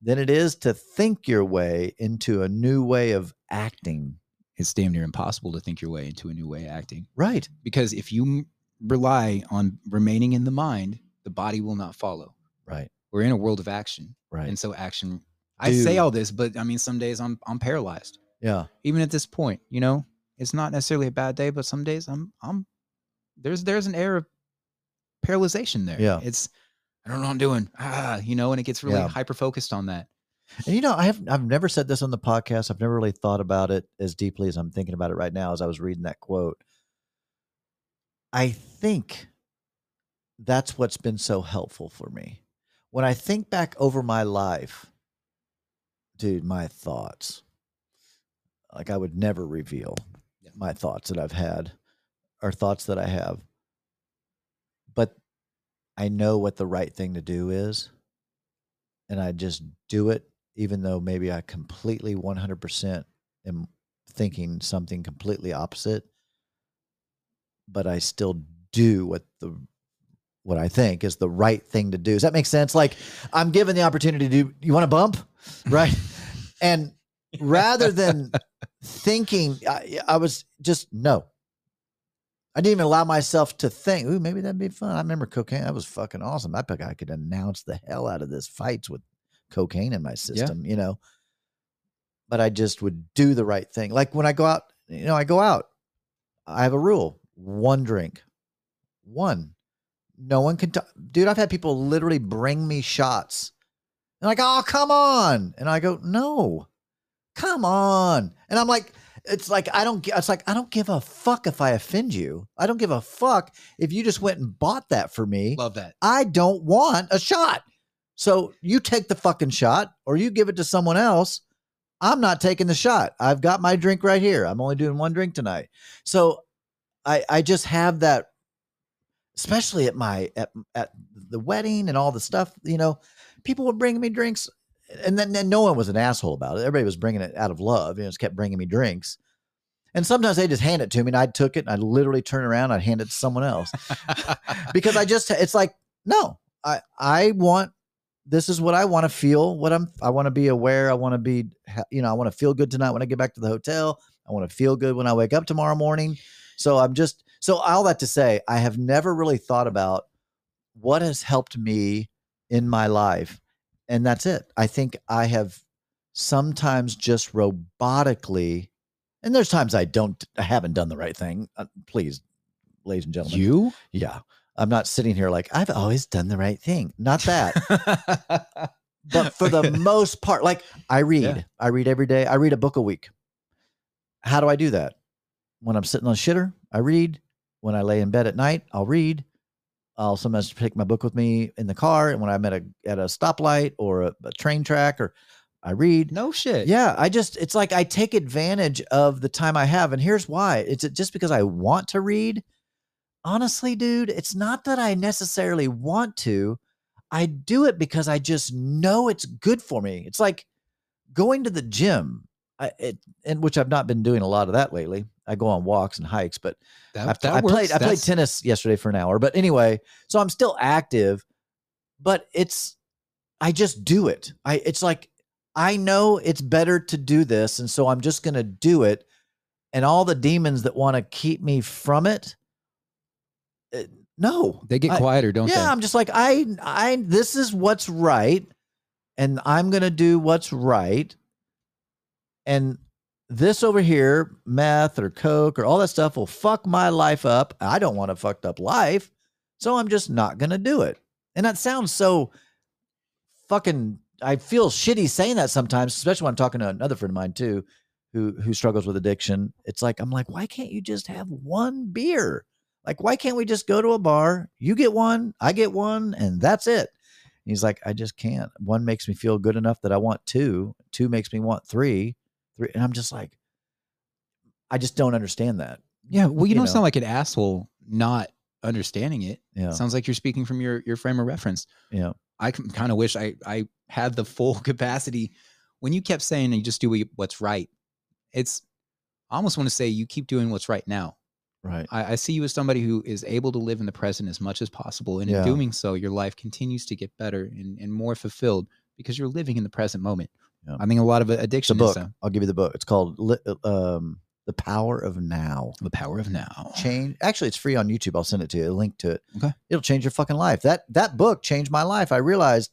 than it is to think your way into a new way of acting. It's damn near impossible to think your way into a new way of acting Right. because if you rely on remaining in the mind, the body will not follow. Right. We're in a world of action, Right. and so action. I say all this, but I mean, some days I'm I'm paralyzed. yeah. even at this point, you know, it's not necessarily a bad day, but some days I'm I'm there's there's an air of paralyzation there. Yeah. It's I don't know what I'm doing. Ah, you know, and it gets really Yeah. hyper focused on that. And you know, I have I've never said this on the podcast. I've never really thought about it as deeply as I'm thinking about it right now as I was reading that quote. I think that's what's been so helpful for me. When I think back over my life, dude, my thoughts, like I would never reveal Yeah. my thoughts that I've had or thoughts that I have. I know what the right thing to do is. And I just do it, even though maybe I completely 100% am thinking something completely opposite. But I still do what the what I think is the right thing to do. Does that make sense? Like I'm given the opportunity to do you want to bump? Right. and rather than thinking I, I was just no. I didn't even allow myself to think, ooh, maybe that'd be fun. I remember cocaine. That was fucking awesome. I think I could announce the hell out of this fights with cocaine in my system, you know. But I just would do the right thing. Like when I go out, you know, I go out. I have a rule: one drink, one. No one can, t- dude. I've had people literally bring me shots, and like, oh, come on, and I go, no, come on, and I'm like, it's like I don't. It's like I don't give a fuck if I offend you. I don't give a fuck if you just went and bought that for me. Love that. I don't want a shot. So you take the fucking shot or you give it to someone else. I'm not taking the shot. I've got my drink right here. I'm only doing one drink tonight. So I I just have that especially at my at at the wedding and all the stuff, you know, people were bringing me drinks and then, then no one was an asshole about it. Everybody was bringing it out of love, you know, just kept bringing me drinks. And sometimes they just hand it to me and I took it and I literally turn around, I'd hand it to someone else. because I just it's like, no, I I want this is what I want to feel, what I'm I want to be aware, I want to be you know, I want to feel good tonight when I get back to the hotel. I want to feel good when I wake up tomorrow morning. So I'm just so all that to say, I have never really thought about what has helped me in my life. And that's it. I think I have sometimes just robotically and there's times I don't I haven't done the right thing. Uh, please, ladies and gentlemen. You? Yeah. I'm not sitting here like I've always done the right thing. Not that. but for the most part, like I read. Yeah. I read every day. I read a book a week. How do I do that? When I'm sitting on shitter, I read. When I lay in bed at night, I'll read. I'll sometimes take my book with me in the car, and when I'm at a at a stoplight or a, a train track, or I read. no shit. Yeah, I just it's like I take advantage of the time I have, and here's why: it's just because I want to read. Honestly, dude, it's not that I necessarily want to. I do it because I just know it's good for me. It's like going to the gym, I, it, and which I've not been doing a lot of that lately. I go on walks and hikes, but That, I've- that I played I played That's- tennis yesterday for an hour, but anyway, so I'm still active, but it's I just do it. I it's like I know it's better to do this, and so I'm just gonna do it. And all the demons that want to keep me from it, uh, no, They get I- quieter, don't yeah, they? Yeah, I'm just like I I this is what's right and I'm going to do what's right. And this over here, meth or coke or all that stuff will fuck my life up. I don't want a fucked up life. So I'm just not going to do it. And that sounds so fucking I feel shitty saying that sometimes, especially when I'm talking to another friend of mine too who who struggles with addiction. It's like I'm like, why can't you just have one beer? Like, why can't we just go to a bar? You get one, I get one, and that's it. And He's like, I just can't. One makes me feel good enough that I want two. Two makes me want three. Three, and I'm just like, I just don't understand that. yeah. Well, you, you don't know. sound like an asshole not understanding it. Yeah, Sounds like you're speaking from your your frame of reference. yeah, I kind of wish I I had the full capacity. When you kept saying you just do what's right, it's I almost want to say you keep doing what's right now. right. I, I see you as somebody who is able to live in the present as much as possible, and Yeah. in doing so, your life continues to get better and, and more fulfilled because you're living in the present moment. Yeah. I think a lot of addiction book. is uh, I'll give you the book. It's called um, "The Power of Now." the power of now. Change. Actually, it's free on YouTube. I'll send it to you. A link to it. Okay. It'll change your fucking life. That that book changed my life. I realized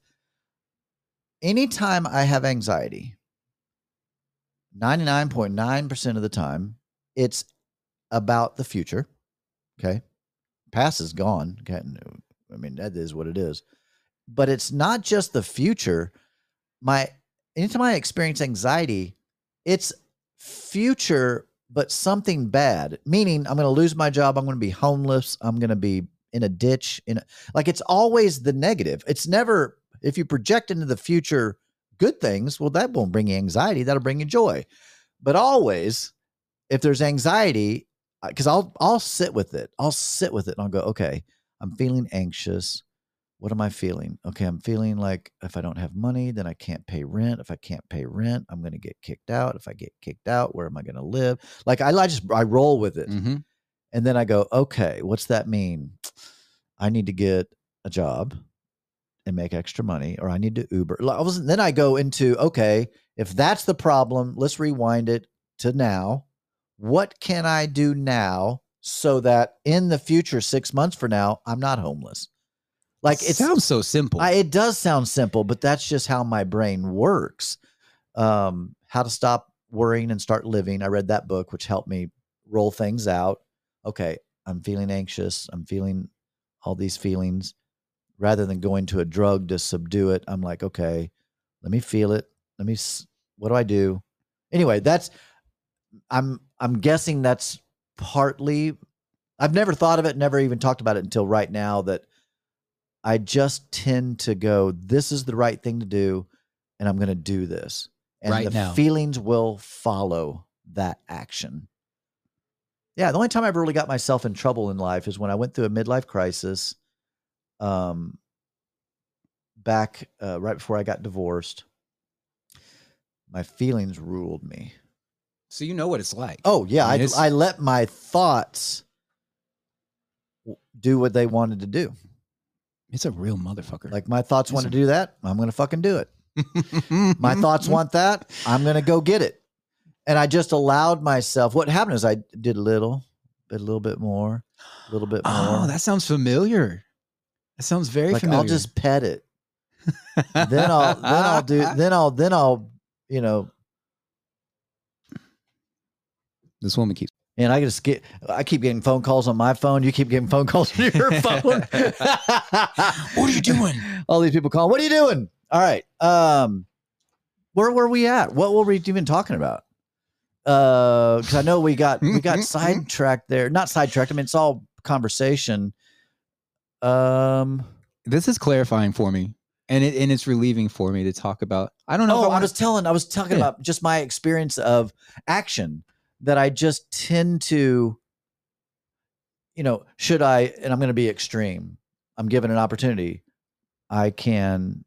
anytime I have anxiety, 99.9% of the time, it's about the future. Okay. Past is gone. Okay. I mean, that is what it is. But it's not just the future. My anytime I experience anxiety, it's future, but something bad. Meaning I'm gonna lose my job, I'm gonna be homeless, I'm gonna be in a ditch, in a, like it's always the negative. It's never if you project into the future good things, well, that won't bring you anxiety, that'll bring you joy. But always, if there's anxiety, because I'll I'll sit with it. I'll sit with it and I'll go, okay, I'm feeling anxious. What am I feeling? Okay, I'm feeling like if I don't have money, then I can't pay rent. If I can't pay rent, I'm gonna get kicked out. If I get kicked out, where am I gonna live? Like I, I just I roll with it. hmm And then I go, okay, what's that mean? I need to get a job and make extra money, or I need to Uber. I wasn't, then I go into, okay, if that's the problem, let's rewind it to now. What can I do now so that in the future, six months from now, I'm not homeless? Like it sounds so simple. I, it does sound simple, but that's just how my brain works. Um, how to stop worrying and start living. I read that book, which helped me roll things out. Okay, I'm feeling anxious. I'm feeling all these feelings. Rather than going to a drug to subdue it, I'm like, okay, let me feel it. Let me. What do I do? Anyway, that's. I'm. I'm guessing that's partly. I've never thought of it. Never even talked about it until right now. That I just tend to go, this is the right thing to do, and I'm going to do this. And Right the now. feelings will follow that action. Yeah, the only time I've really got myself in trouble in life is when I went through a midlife crisis. Um, back uh, right before I got divorced, my feelings ruled me. So you know what it's like. Oh yeah, I I mean, it's- I let my thoughts do what they wanted to do. It's a real motherfucker. Like my thoughts want to do that, I'm going to fucking do it. My thoughts want that, I'm going to go get it. And I just allowed myself. What happened is I did a little, a little bit more, a little bit oh, more. Oh, that sounds familiar. That sounds very like familiar. I'll just pet it. then I'll then I'll do then I'll then I'll you know this woman keeps. And I just get I keep getting phone calls on my phone. You keep getting phone calls on your phone. What are you doing? All these people calling. What are you doing? All right. Um, where were we at? What were we even talking about? Uh, because I know we got we got sidetracked there. Not sidetracked. I mean, it's all conversation. Um. This is clarifying for me, and it and it's relieving for me to talk about. I don't know. Oh, if I, I was telling. I was talking Yeah. about just my experience of action that I just tend to. You know, should I? And I'm going to be extreme. I'm given an opportunity. I can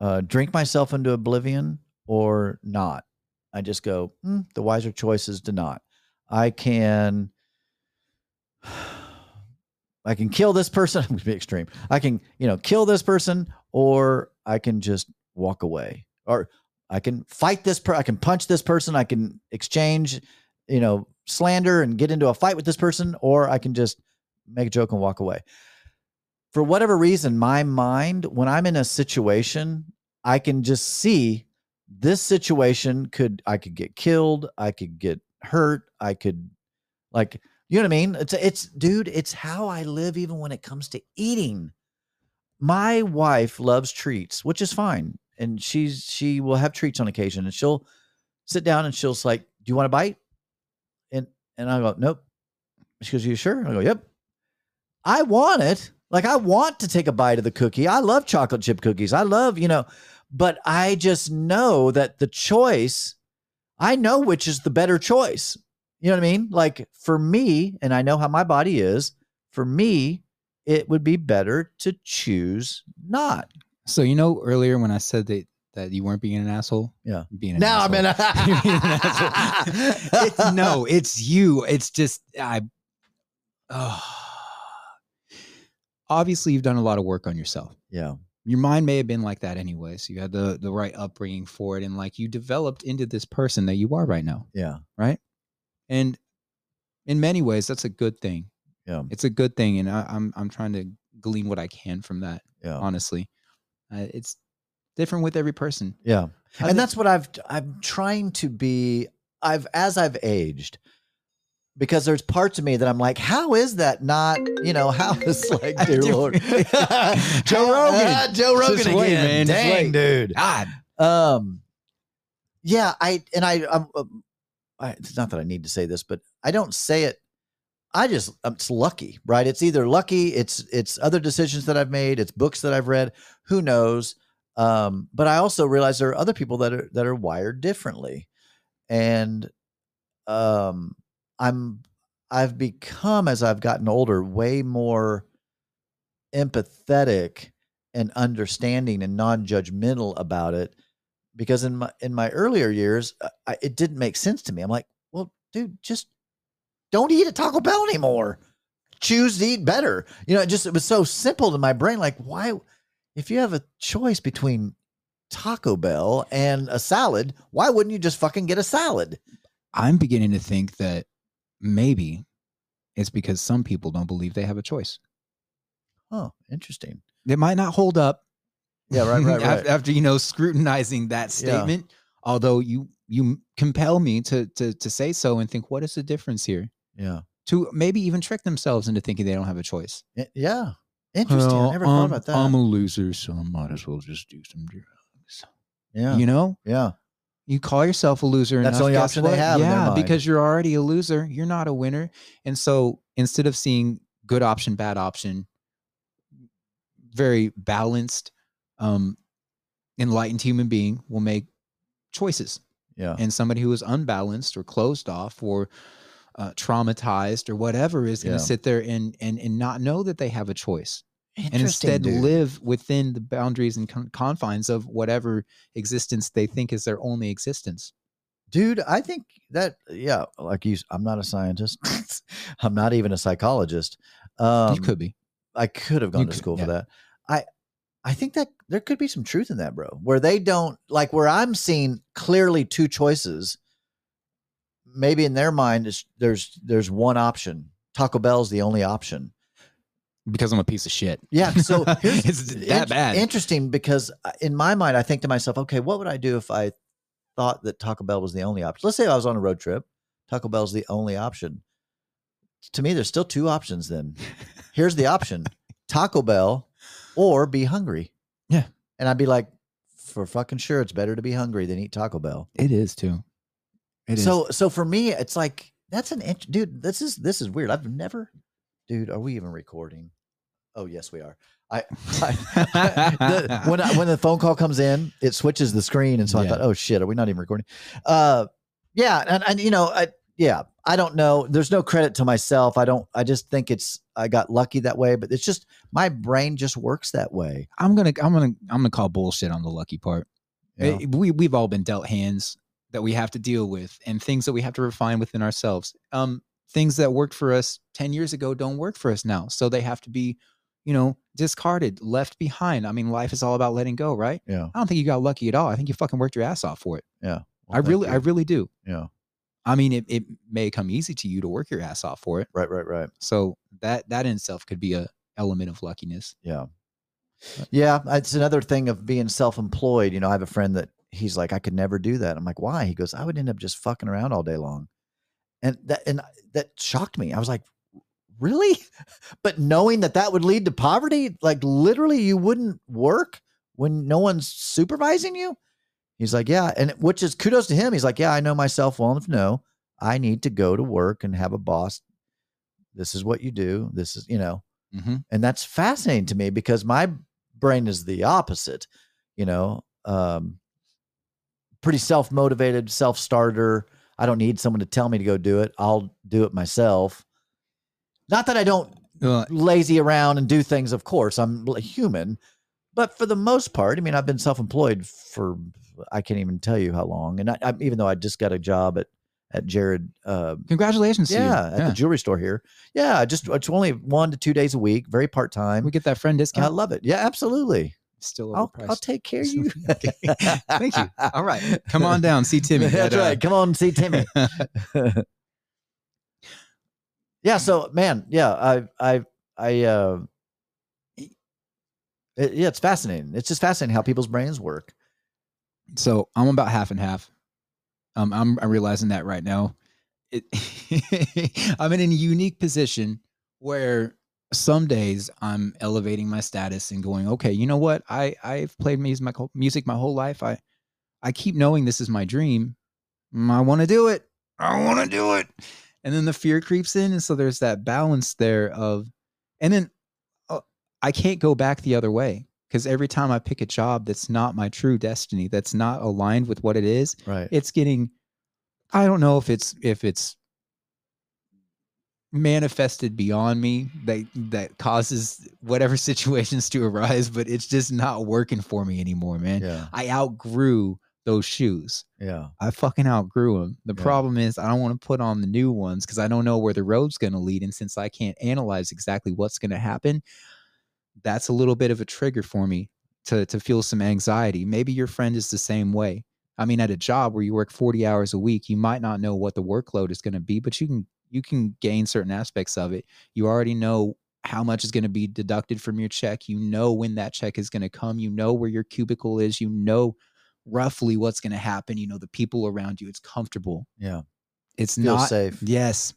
uh, drink myself into oblivion or not. I just go. "Hmm, the wiser choice is to not. I can. I can kill this person. I'm going to be extreme. I can, you know, kill this person, or I can just walk away, or I can fight this. Per- I can punch this person. I can exchange, you know, slander and get into a fight with this person, or I can just make a joke and walk away. For whatever reason, my mind, when I'm in a situation, I can just see this situation could I could get killed, I could get hurt, I could like you know what I mean? It's it's dude, it's how I live even when it comes to eating. My wife loves treats, which is fine. And she's she will have treats on occasion and she'll sit down and she'll like, Do you want a bite? And and I go, Nope. She goes, You sure? I go, Yep. I want it. Like I want to take a bite of the cookie. I love chocolate chip cookies. I love, you know, but I just know that the choice, I know which is the better choice. You know what I mean? Like for me, and I know how my body is, for me, it would be better to choose not. So you know earlier when I said that that you weren't being an asshole. Yeah. Being an Now asshole. I'm in You're being an asshole. it's, no, it's you. It's just I. Oh. Obviously, you've done a lot of work on yourself. Yeah. Your mind may have been like that anyways. You had the the right upbringing for it, and like you developed into this person that you are right now. Yeah. Right. And in many ways, that's a good thing. Yeah. It's a good thing, and I, I'm I'm trying to glean what I can from that. Yeah. Honestly, uh, it's different with every person. Yeah. And that's what I've I'm trying to be I've as I've aged because there's parts of me that I'm like, how is that not, you know, how is like, dear Lord, Joe Rogan. Joe Rogan Just again, wait, man. Dang, dude. God, Um, yeah, I and I, I'm, um, I, it's not that I need to say this, but I don't say it. I just, it's lucky, right? It's either lucky, it's it's other decisions that I've made, it's books that I've read. Who knows? Um, but I also realize there are other people that are that are wired differently, and um, I'm I've become as I've gotten older way more empathetic and understanding and non-judgmental about it because in my in my earlier years I, it didn't make sense to me i'm like well dude just don't eat at taco bell anymore choose to eat better you know it just it was so simple to my brain like why if you have a choice between taco bell and a salad why wouldn't you just fucking get a salad I'm beginning to think that maybe it's because some people don't believe they have a choice. oh interesting It might not hold up. Yeah, right, right, right. After you know scrutinizing that Yeah. statement, although you you compel me to to to say so and think, what is the difference here? Yeah To maybe even trick themselves into thinking they don't have a choice. I- yeah interesting i never thought about that I'm a loser, so I might as well just do some drugs. yeah You know, yeah you call yourself a loser. That's the enough, only guess option they what? have in their Yeah, mind. because you're already a loser. You're not a winner. And so instead of seeing good option, bad option, very balanced, um, enlightened human being will make choices. yeah And somebody who is unbalanced or closed off or uh, traumatized or whatever is going Yeah. to sit there and and and not know that they have a choice and instead dude. live within the boundaries and con- confines of whatever existence they think is their only existence. dude. I think that yeah, like you. i'm not a scientist. I'm not even a psychologist. Um, you could be. I could have gone You to could, school yeah. for that. I I think that there could be some truth in that, bro. Where they don't like where I'm seeing clearly two choices. Maybe in their mind, is there's there's one option. Taco Bell's the only option. Because I'm a piece of shit. Yeah. So it's that in- bad. Interesting because uh, in my mind, I think to myself, okay, what would I do if I thought that Taco Bell was the only option? Let's say I was on a road trip. Taco Bell's the only option. To me, there's still two options then. Here's the option Taco Bell or be hungry. Yeah. And I'd be like, for fucking sure, it's better to be hungry than eat Taco Bell. it is too. It is. so, so for me, it's like, that's an int- dude. This is this is weird. I've never, dude. Are we even recording? Oh yes, we are. I, I the, when I, when the phone call comes in, it switches the screen, and so I thought, oh shit, are we not even recording? Uh, yeah, and, and you know, I yeah, I don't know. There's no credit to myself. I don't. I just think it's I got lucky that way, but it's just my brain just works that way. I'm gonna I'm gonna I'm gonna call bullshit on the lucky part. you know? Eh, we we've all been dealt hands that we have to deal with and things that we have to refine within ourselves. Um, things that worked for us 10 years ago don't work for us now. So they have to be, you know, discarded, left behind. I mean, life is all about letting go, right? yeah. I don't think you got lucky at all. I think you fucking worked your ass off for it. Well, I really, I really do. yeah. I mean, it, it may come easy to you to work your ass off for it. Right, right, right. So that that in itself could be a element of luckiness. Yeah. Yeah. It's another thing of being self employed. You know, I have a friend that he's like, I could never do that. I'm like, why? He goes, I would end up just fucking around all day long. And that, and that shocked me. I was like, really? But knowing that that would lead to poverty, like literally you wouldn't work when no one's supervising you. He's like, yeah. And which is kudos to him. He's like, yeah, I know myself well enough to know I need to go to work and have a boss. This is what you do. This is, you know, Mm-hmm. and that's fascinating to me because my brain is the opposite you know um pretty self-motivated self-starter. I don't need someone to tell me to go do it. I'll do it myself. Not that i don't Well, lazy around and do things of course i'm human. But for the most part i mean i've been self-employed for i can't even tell you how long. And I, I even though i just got a job at at jared uh congratulations yeah at the jewelry store here. Yeah just it's only one to two days a week very part-time. We get that friend discount. I love it. Yeah, absolutely. Still I'll. I'll take care of you. Okay. Thank you. All right. Come on down. See Timmy. That's at, uh, right. Come on, see Timmy. yeah. So, man, yeah, I, I, I, uh, it, yeah, it's fascinating. It's just fascinating how people's brains work. So I'm about half and half. Um, I'm, I'm realizing that right now. It, I'm in a unique position where some days I'm elevating my status and going, okay, you know what? I I've played music my whole- music my whole life. I I keep knowing this is my dream. Mm, I want to do it. I want to do it. And then the fear creeps in, and so there's that balance there of, and then uh, I can't go back the other way because every time I pick a job that's not my true destiny, that's not aligned with what it is, Right. it's getting i don't know if it's if it's manifested beyond me that that causes whatever situations to arise but it's just not working for me anymore man yeah. i outgrew those shoes Yeah. i fucking outgrew them the Yeah. problem is i don't want to put on the new ones because i don't know where the road's going to lead and since i can't analyze exactly what's going to happen that's a little bit of a trigger for me to to feel some anxiety maybe your friend is the same way I mean, at a job where you work 40 hours a week, you might not know what the workload is going to be, but you can you can gain certain aspects of it. You already know how much is going to be deducted from your check. You know when that check is going to come. You know where your cubicle is. You know roughly what's going to happen. You know the people around you. It's comfortable. Yeah. It's Feel not safe. Yes.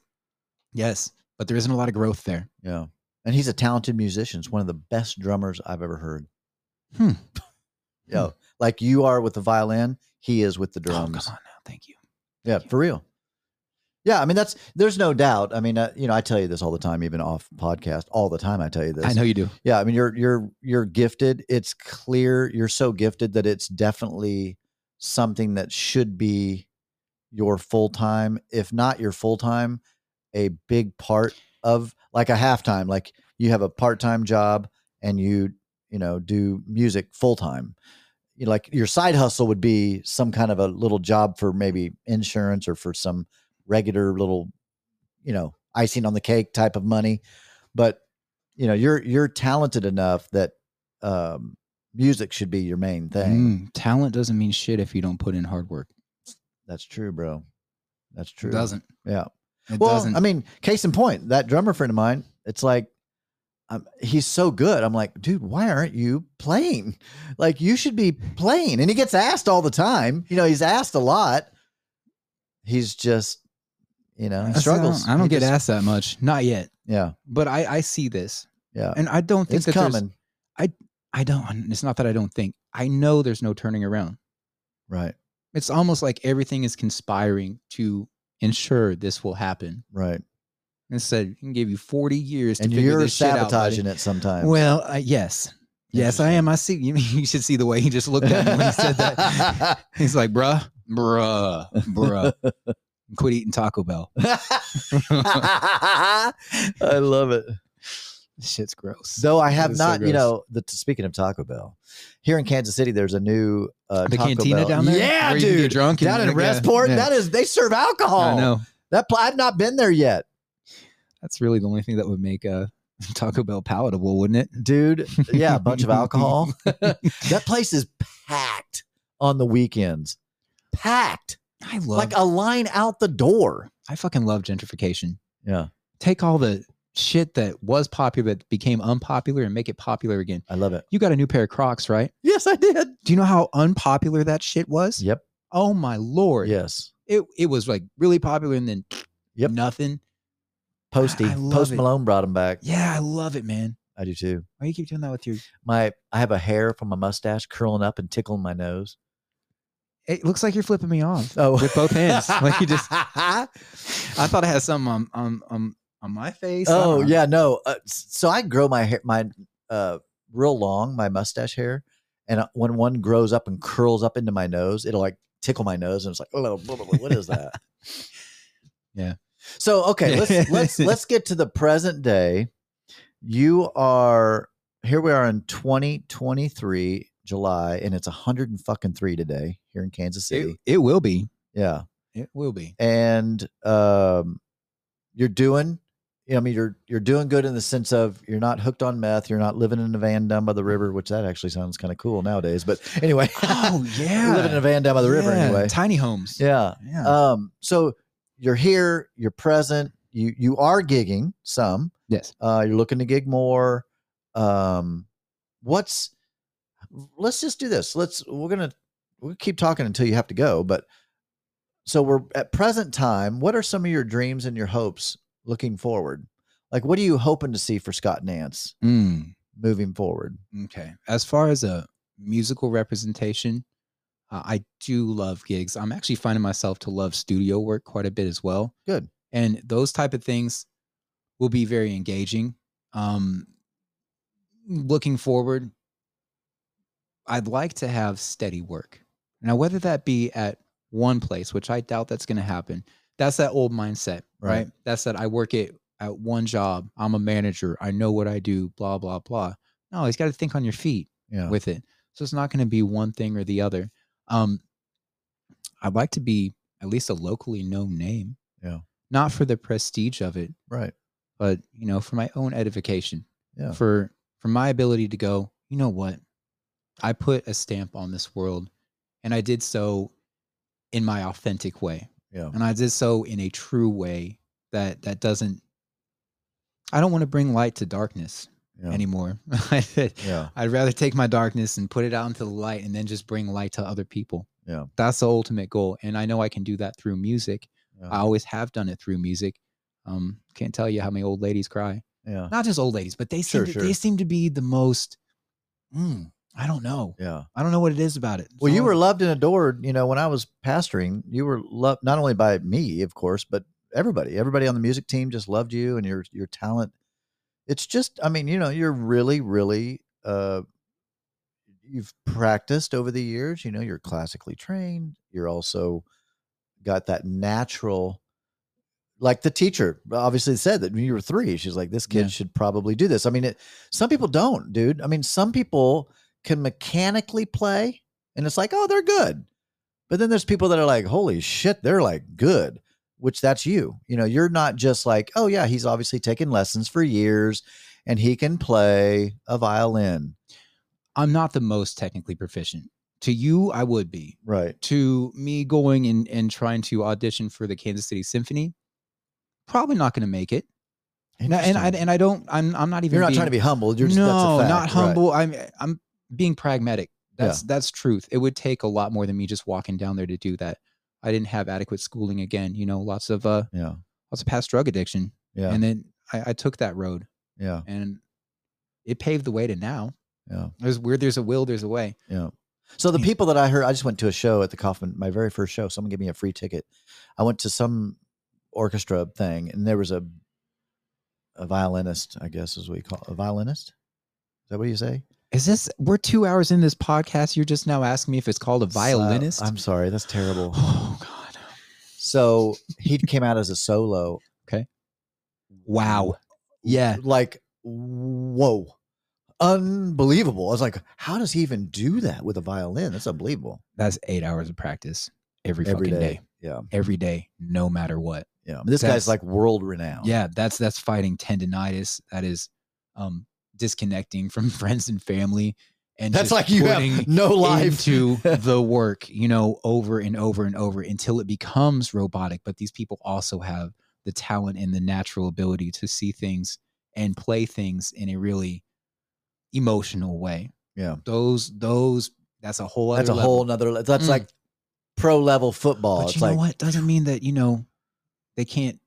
Yes. But there isn't a lot of growth there. Yeah. And he's a talented musician. It's one of the best drummers I've ever heard. Hmm. Yeah. Like you are with the violin, he is with the Oh, come drums. on now. Thank you. Yeah, you. for real. Yeah, I mean that's there's no doubt. I mean, uh, you know, I tell you this all the time, even off podcast, all the time. I tell you this. I know you do. Yeah, I mean, you're you're you're gifted. It's clear you're so gifted that it's definitely something that should be your full time, if not your full time, a big part of like a halftime. Like you have a part time job and you you know do music full time. you know, like your side hustle would be some kind of a little job for maybe insurance or for some regular little, you know, icing on the cake type of money. But you know, you're you're talented enough that um, music should be your main thing. Mm, talent doesn't mean shit if you don't put in hard work. That's true, bro. That's true. It doesn't. Yeah. It well, doesn't. I mean, case in point, that drummer friend of mine, it's like, um, he's so good. I'm like, dude, why aren't you playing? Like, you should be playing. And he gets asked all the time. You know, he's asked a lot. He's just, you know, he That's- I don't- struggles. I don't, He get just- asked that much. Not yet. Yeah, But I, I see this. yeah. And I don't think It's that there's- coming. I don't. It's not that I don't think. I know there's no turning around. Right, It's almost like everything is conspiring to ensure this will happen. right. Instead, we can give you 40 years to And figure you're this shit out, buddy. sabotaging it sometimes. Well, uh, yes. Yes, I am. I see. You, you should see the way he just looked at me when he said that. He's like, bruh, bruh, bruh. Quit eating Taco Bell. I love it. Shit's gross. Though I have is so not, you know, the speaking of Taco Bell, here in Kansas City, there's a new uh, the Taco cantina Bell. down there? Yeah, where You can dude. drunk. down in yeah, Westport, yeah. that is they serve alcohol. I know. that I've not been there yet, That's really the only thing that would make uh, Taco Bell palatable, wouldn't it? dude. Yeah, a bunch of alcohol. that place is packed on the weekends, packed I love. like a line out the door. I fucking love gentrification. Yeah, Take all the shit that was popular that became unpopular and make it popular again. I love it. You got a new pair of Crocs, right? Yes, I did. Do you know how unpopular that shit was? Yep. Oh my lord. Yes. It it was like really popular and then Yep. nothing. Posty. I love Post it. Malone brought him back. Yeah, I love it, man. I do too. Why you keep doing that with your My I have a hair from my mustache curling up and tickling my nose. It looks like you're flipping me off. Oh, With both hands. Like you just I thought I had something on on on, on my face. Oh yeah, no. Uh, so I grow my hair, my uh, real long, my mustache hair, and uh, when one grows up and curls up into my nose, it'll like tickle my nose, and it's like, oh, blah, blah, blah, what is that? Yeah. So okay, let's let's let's get to the present day. You are here. We are in 2023 July, and it's 100 and fucking three today here in Kansas City. It, it will be. yeah, It will be. and um, you're doing you know, I mean, you're you're doing good in the sense of you're not hooked on meth. You're not living in a van down by the river, which that actually sounds kind of cool nowadays. But anyway, Oh yeah. living in a van down by the river Yeah, anyway. Tiny homes. Yeah. Yeah. Um. So you're here. You're present. You you are gigging some. yes. Uh. You're looking to gig more. Um. What's? Let's just do this. Let's. We're gonna. We'll keep talking until you have to go. But so we're at present time. What are some of your dreams and your hopes looking forward? Like, what are you hoping to see for Scott Nance Mm, moving forward? okay. As far as a musical representation, uh, I do love gigs. I'm actually finding myself to love studio work quite a bit as well. Good. and those type of things will be very engaging um looking forward i'd like to have steady work now whether that be at one place which i doubt that's going to happen that's that old mindset right. Right. that's that i work it at one job i'm a manager i know what i do blah blah blah no he's got to think on your feet Yeah. with it. So it's not going to be one thing or the other. Um, I'd like to be at least a locally known name. Yeah. Not for the prestige of it, right. but you know, for my own edification. Yeah. For for my ability to go, you know what? I put a stamp on this world and I did so in my authentic way. Yeah. And I did so in a true way that that doesn't I don't want to bring light to darkness Yeah. anymore. yeah. I'd rather take my darkness and put it out into the light and then just bring light to other people. Yeah. That's the ultimate goal. And I know I can do that through music. Yeah. I always have done it through music. Um, can't tell you how many old ladies cry. yeah. Not just old ladies, but they seem Sure, to, sure. they seem to be the most mm, I don't know. Yeah. I don't know what it is about it. Well, you were loved and adored. You know, when I was pastoring, you were loved not only by me, of course, but everybody. Everybody on the music team just loved you and your your talent. It's just, I mean, you know, you're really, really. uh You've practiced over the years. You know, you're classically trained. You're also got that natural. Like the teacher obviously said that when you were three, she's like, "This kid Yeah. should probably do this." I mean, it, some people don't, dude. I mean, some people can mechanically play, and it's like, oh, they're good. But then there's people that are like, holy shit, they're like good, which that's you. You know, you're not just like, oh yeah, he's obviously taken lessons for years and he can play a violin. I'm not the most technically proficient. To you, I would be. Right. To me going and, and trying to audition for the Kansas City Symphony, probably not going to make it. And I, and I and I don't. I'm I'm not even. you're not being- trying to be humble. You're just no, that's a fact. not Right. humble. I'm I'm being pragmatic. Yeah. That's that's truth. It would take a lot more than me just walking down there to do that. I didn't have adequate schooling again. You know, lots of uh, Yeah. lots of past drug addiction, Yeah. and then I, I took that road, yeah. and it paved the way to now. Yeah. There's where there's a will, there's a way. Yeah. So the people that I heard, I just went to a show at the Kauffman, my very first show. Someone gave me a free ticket. I went to some orchestra thing, and there was a a violinist, I guess is what you call a violinist. Is that what you say? Is this? We're two hours in this podcast. You're just now asking me if it's called a violinist. So- I'm sorry, that's terrible. oh God! So he came out as a solo. Okay. Wow. Yeah. Like, whoa. Unbelievable. I was like, how does he even do that with a violin? That's unbelievable. That's eight hours of practice every, Every fucking day. day. Yeah. Every day, no matter what. Yeah. This That's- guy's like world renowned. Yeah, that's that's fighting tendonitis. That is um disconnecting from friends and family. And That's just like you have no life. to the work, you know, over and over and over until it becomes robotic. But these people also have the talent and the natural ability to see things and play things in a really emotional way. Yeah. Those those that's a whole That's a level. whole nother. le- That's Mm. like pro level football. But it's you know like what? Doesn't mean that, you know, they can't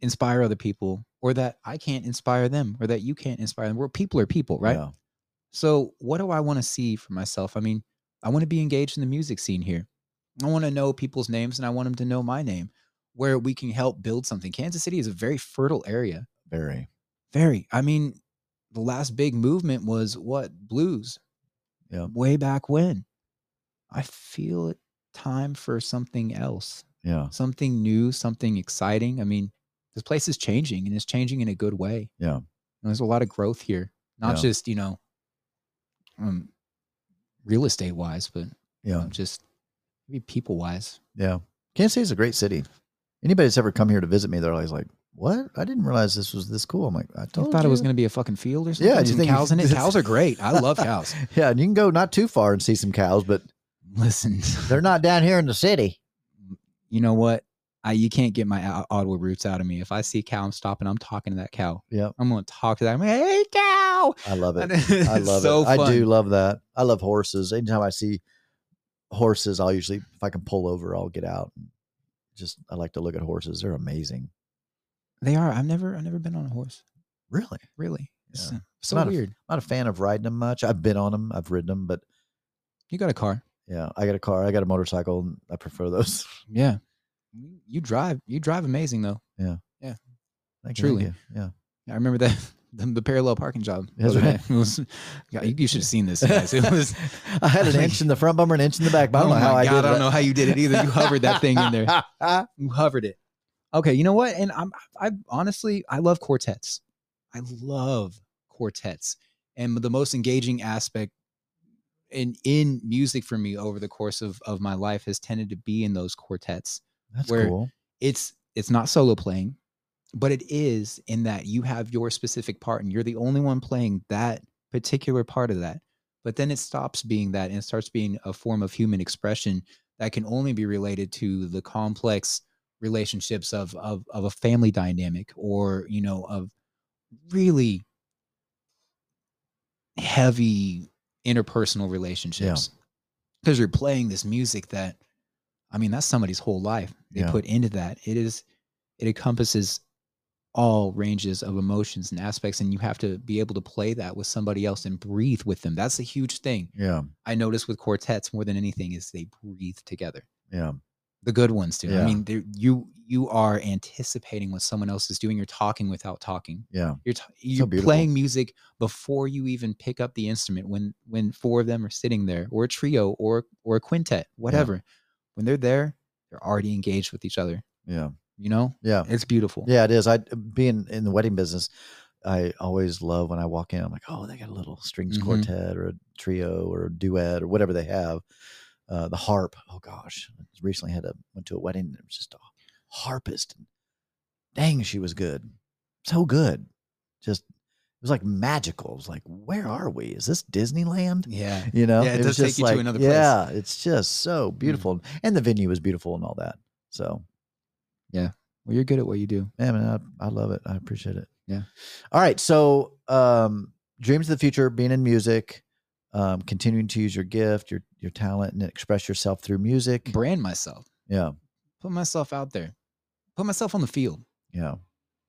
inspire other people or that I can't inspire them or that you can't inspire them. We're people are people, right? yeah, So what do I want to see for myself? I mean, I want to be engaged in the music scene here. I want to know people's names and I want them to know my name where we can help build something. Kansas City is a very fertile area. very. Very. I mean, the last big movement was what? Blues. Yeah. Way back when. I feel it time for something else Yeah, something new, something exciting. I mean, this place is changing and it's changing in a good way. Yeah. And there's a lot of growth here, not Yeah. just, you know, um, real estate wise, but you yeah, just maybe people wise. yeah. Kansas City is a great city. Anybody that's ever come here to visit me, they're always like, "What? I didn't realize this was this cool." I'm like, "I I told thought it was going to be a fucking field or something. Yeah, you some think- cows in it. Cows are great. I love cows. Yeah, and you can go not too far and see some cows, but Listen, they're not down here in the city. you know what? I you can't get my Ottawa roots out of me. If I see a cow, I'm stopping. I'm talking to that cow. Yeah, I'm going to talk to that. I'm like, hey, cow. I love it. I love so it. I do love that. I love horses. Anytime I see horses, I'll usually, if I can pull over, I'll get out. Just, I like to look at horses. They're amazing. They are. I've never, I've never been on a horse. Really, Really, It's, Yeah. so Not weird. I'm not a fan of riding them much. I've been on them. I've ridden them, but You got a car. yeah, I got a car. I got a motorcycle, and I prefer those. Yeah, You- drive. You drive amazing though. Yeah. you, thank Truly. you. Yeah. I remember that the, the parallel parking job. That's right. It was. God, you, you should have seen this, guys. It was. I had an inch in the front bumper, an inch in the back. But oh I don't oh know how my I god! did I don't it. know how you did it either. You hovered that thing in there. You hovered it. Okay, you know what? And I'm. I honestly, I love quartets. I love quartets, and the most engaging aspect in in music for me over the course of of my life has tended to be in those quartets. That's cool. it's it's not solo playing but it is in that you have your specific part and you're the only one playing that particular part of that. But then it stops being that and it starts being a form of human expression that can only be related to the complex relationships of of, of a family dynamic or you know of really heavy interpersonal relationships. Because you're playing this music that i mean that's somebody's whole life they Yeah. put into that it is it encompasses all ranges of emotions and aspects and you have to be able to play that with somebody else and breathe with them that's a huge thing Yeah. i notice with quartets more than anything is they breathe together Yeah. the good ones do Yeah. i mean you you are anticipating what someone else is doing you're talking without talking Yeah. you're t- you're beautiful. playing music before you even pick up the instrument when when four of them are sitting there or a trio or or a quintet whatever when they're there they're already engaged with each other Yeah. you know Yeah. it's beautiful Yeah, it is. I being in the wedding business, I always love when I walk in. I'm like, oh, they got a little strings Mhm. quartet or a trio or a duet or whatever they have. Uh, the harp. Oh gosh, I recently had a went to a wedding. And it was just a harpist. And dang, she was good, so good. Just it was like magical. It was like, where are we? Is this Disneyland? Yeah. You know, Yeah, it was does take just you to another place. Mm. Yeah, it's just so beautiful, and the venue was beautiful and all that. So yeah. Well, you're good at what you do. yeah, man, I, I love it. I appreciate it. Yeah. All right. So, um, dreams of the future, being in music, um, continuing to use your gift, your your talent, and express yourself through music. Brand myself. Yeah. Put myself out there. Put myself on the field. Yeah.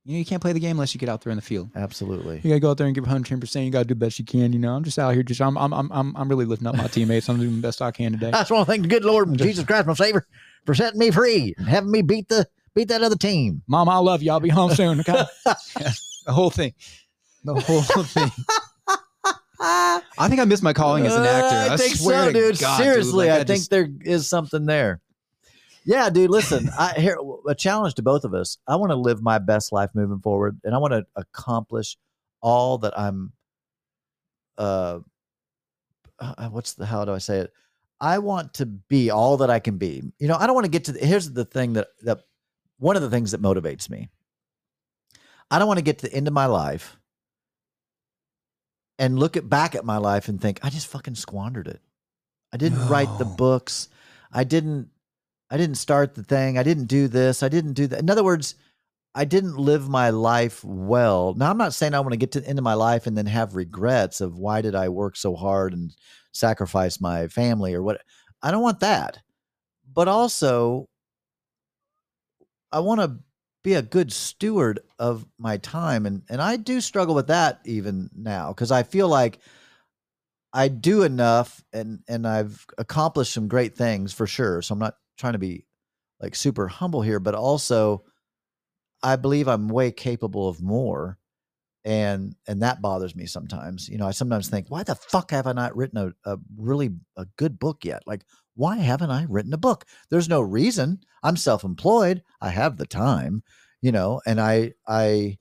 You know, you can't play the game unless you get out there in the field. Absolutely. You gotta go out there and give 110. percent You gotta do the best you can. You know, I'm just out here. Just I'm I'm I'm I'm, I'm really lifting up my teammates. I'm doing the best I can today. I just want to thank the good Lord Jesus Christ, my Savior, for setting me free and having me beat the beat that other team. Mom, I love you. I'll be home soon. Okay? The whole thing. The whole thing. I think I missed my calling as an actor. Uh, I, think swear so, to dude. God, dude, Seriously, like, I, think just- there is something there. Yeah, dude. Listen, I here a challenge to both of us. I want to live my best life moving forward, and I want to accomplish all that I'm. Uh, uh, what's the how do I say it? I want to be all that I can be. You know, I don't want to get to. The, here's the thing that that one of the things that motivates me. I don't want to get to the end of my life and look at back at my life and think I just fucking squandered it. I didn't write the books. I didn't I didn't start the thing. I didn't do this. I didn't do that. In other words, I didn't live my life well. Now I'm not saying I want to get to the end of my life and then have regrets of why did I work so hard and sacrifice my family or what. I don't want that. But also I want to be a good steward of my time and and I do struggle with that even now cuz I feel like I do enough and and I've accomplished some great things for sure. So I'm not trying to be like super humble here, but also I believe I'm way capable of more and and that bothers me sometimes. You know, I sometimes think, why the fuck have I not written a, a really a good book yet? Like why haven't I written a book? There's no reason. I'm self-employed. I have the time, you know, and I I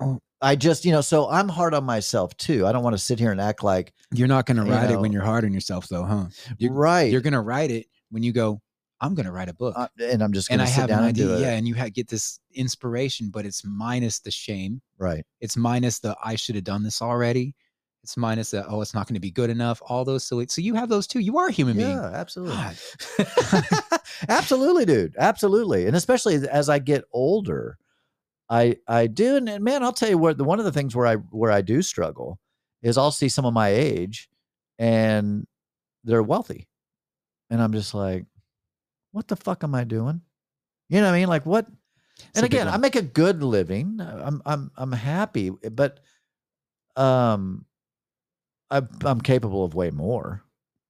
Oh. I just, you know, so I'm hard on myself too. I don't want to sit here and act like You're not gonna you write it when you're hard on yourself, though, huh? You're- right. You're gonna write it when you go. I'm gonna write a book. uh, and I'm just going to sit have down an and do idea, it. yeah, and you ha- get this inspiration, but it's minus the shame. Right. It's minus the I should have done this already. It's minus the oh, it's not going to be good enough. All those silly. So you have those too. You are a human being. Yeah, absolutely. Absolutely, dude. Absolutely. And especially as I get older, I I do and, and man, I'll tell you what the one of the things where I where I do struggle is I'll see some of my age and they're wealthy. And I'm just like, what the fuck am I doing? You know what I mean? Like what It's and again, I make a good living. I'm I'm I'm happy, but um I'm I'm capable of way more.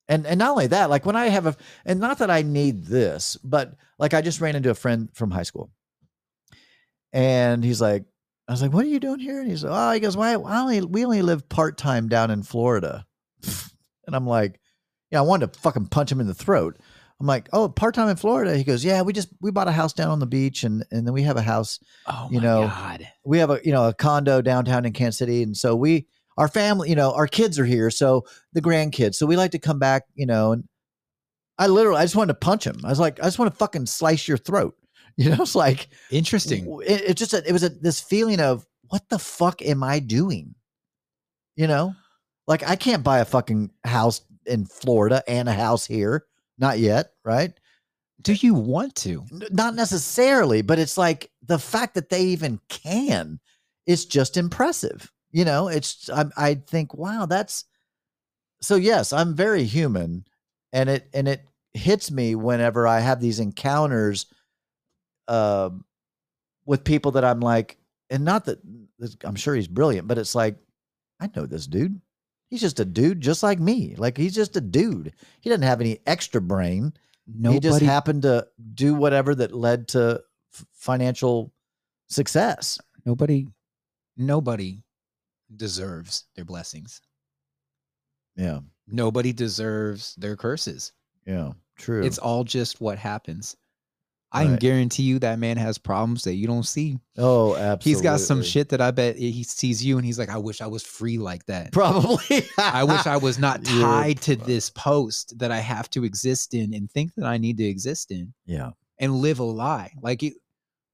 And and not only that, like when I have a and not that I need this, but like I just ran into a friend from high school. And he's like, I was like, what are you doing here? And he's like, oh, he goes, why I only we only live part-time down in Florida. And I'm like, yeah, I wanted to fucking punch him in the throat. I'm like, oh, part-time in Florida. He goes, yeah, we just we bought a house down on the beach and and then we have a house Oh you know, God. we have a you know a condo downtown in Kansas City, and so we our family, you know, our kids are here, so the grandkids, so we like to come back, you know, and I literally I just wanted to punch him. I was like, I just want to fucking slice your throat, you know. It's like Interesting. w- It, it just a, it was a, this feeling of what the fuck am I doing, you know, like I can't buy a fucking house in Florida and a house here, not yet, right? Do you want to? Not necessarily, but it's like the fact that they even can is just impressive. You know, it's I, I think, wow, that's so. Yes, I'm very human, and it and it hits me whenever I have these encounters, um, with people that I'm like, and not that I'm sure he's brilliant, but it's like, I know this dude. He's just a dude, just like me. Like he's just a dude. He doesn't have any extra brain Nobody. he just happened to do whatever that led to f- financial success. nobody. Nobody deserves their blessings. Yeah, Nobody deserves their curses. yeah, true. It's all just what happens. I can Right. guarantee you that man has problems that you don't see. Oh, absolutely. He's got some shit that I bet he sees you and he's like, I wish I was free like that. Probably. I wish I was not tied to this post that I have to exist in and think that I need to exist in Yeah. and live a lie. Like, you,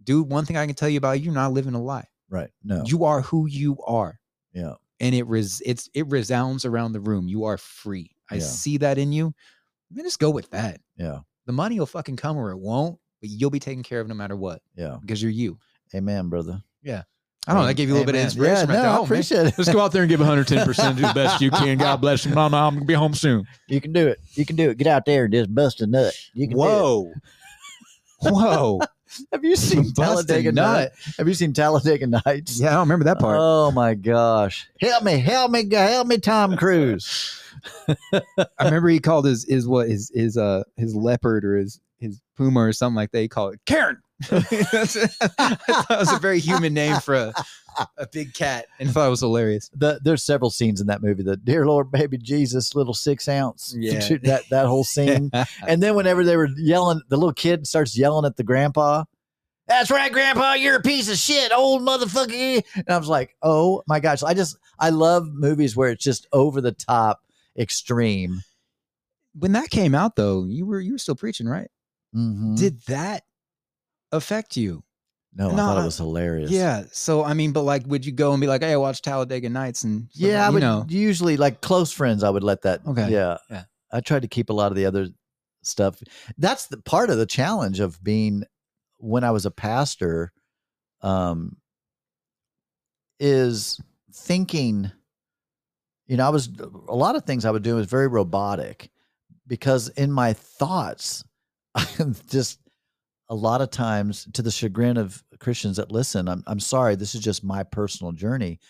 dude, one thing I can tell you about you, you're not living a lie. Right. No. You are who you are. yeah. and it res it's it resounds around the room. You are free. I Yeah. see that in you. Man, just go with that. Yeah. The money will fucking come or it won't, but you'll be taken care of no matter what Yeah. because you're you. Amen, brother. Yeah. I don't know. That gave you a little bit of inspiration. Yeah, right no, there. I Oh, man. appreciate it. Let's go out there and give 110%. Do the best you can. God bless you. Mama, I'm going to be home soon. You can do it. You can do it. Get out there and just bust a nut. You can Whoa. Whoa. Have you seen Talladega nut. Nights? Have you seen Talladega Nights? Yeah, I don't remember that part. Oh my gosh. Help me, help me, help me, Tom Cruise. I remember he called his his what his his uh his leopard or his his puma or something like that. He called it Karen. That's- I thought it was a very human name for a, a big cat, and I thought it was hilarious. The, there's several scenes in that movie. The dear Lord, baby Jesus, little six ounce. Yeah. That that whole scene. and then whenever they were yelling, the little kid starts yelling at the grandpa. That's right, Grandpa. You're a piece of shit, old motherfucker. And I was like, oh my gosh. I just I love movies where it's just over the top, extreme. when that came out, though, you were you were still preaching, right? Mhm. Did that affect you? no, I thought it was hilarious. Yeah. So I mean, but like, would you go and be like, "Hey, I watched Talladega Nights," and Yeah, I would know, usually like close friends. I would let that. Okay. Yeah, Yeah. I tried to keep a lot of the other stuff. That's the part of the challenge of being when I was a pastor. Um, is thinking. You know, I was a lot of things I would do was very robotic because in my thoughts, just a lot of times to the chagrin of Christians that listen. I'm I'm sorry. This is just my personal journey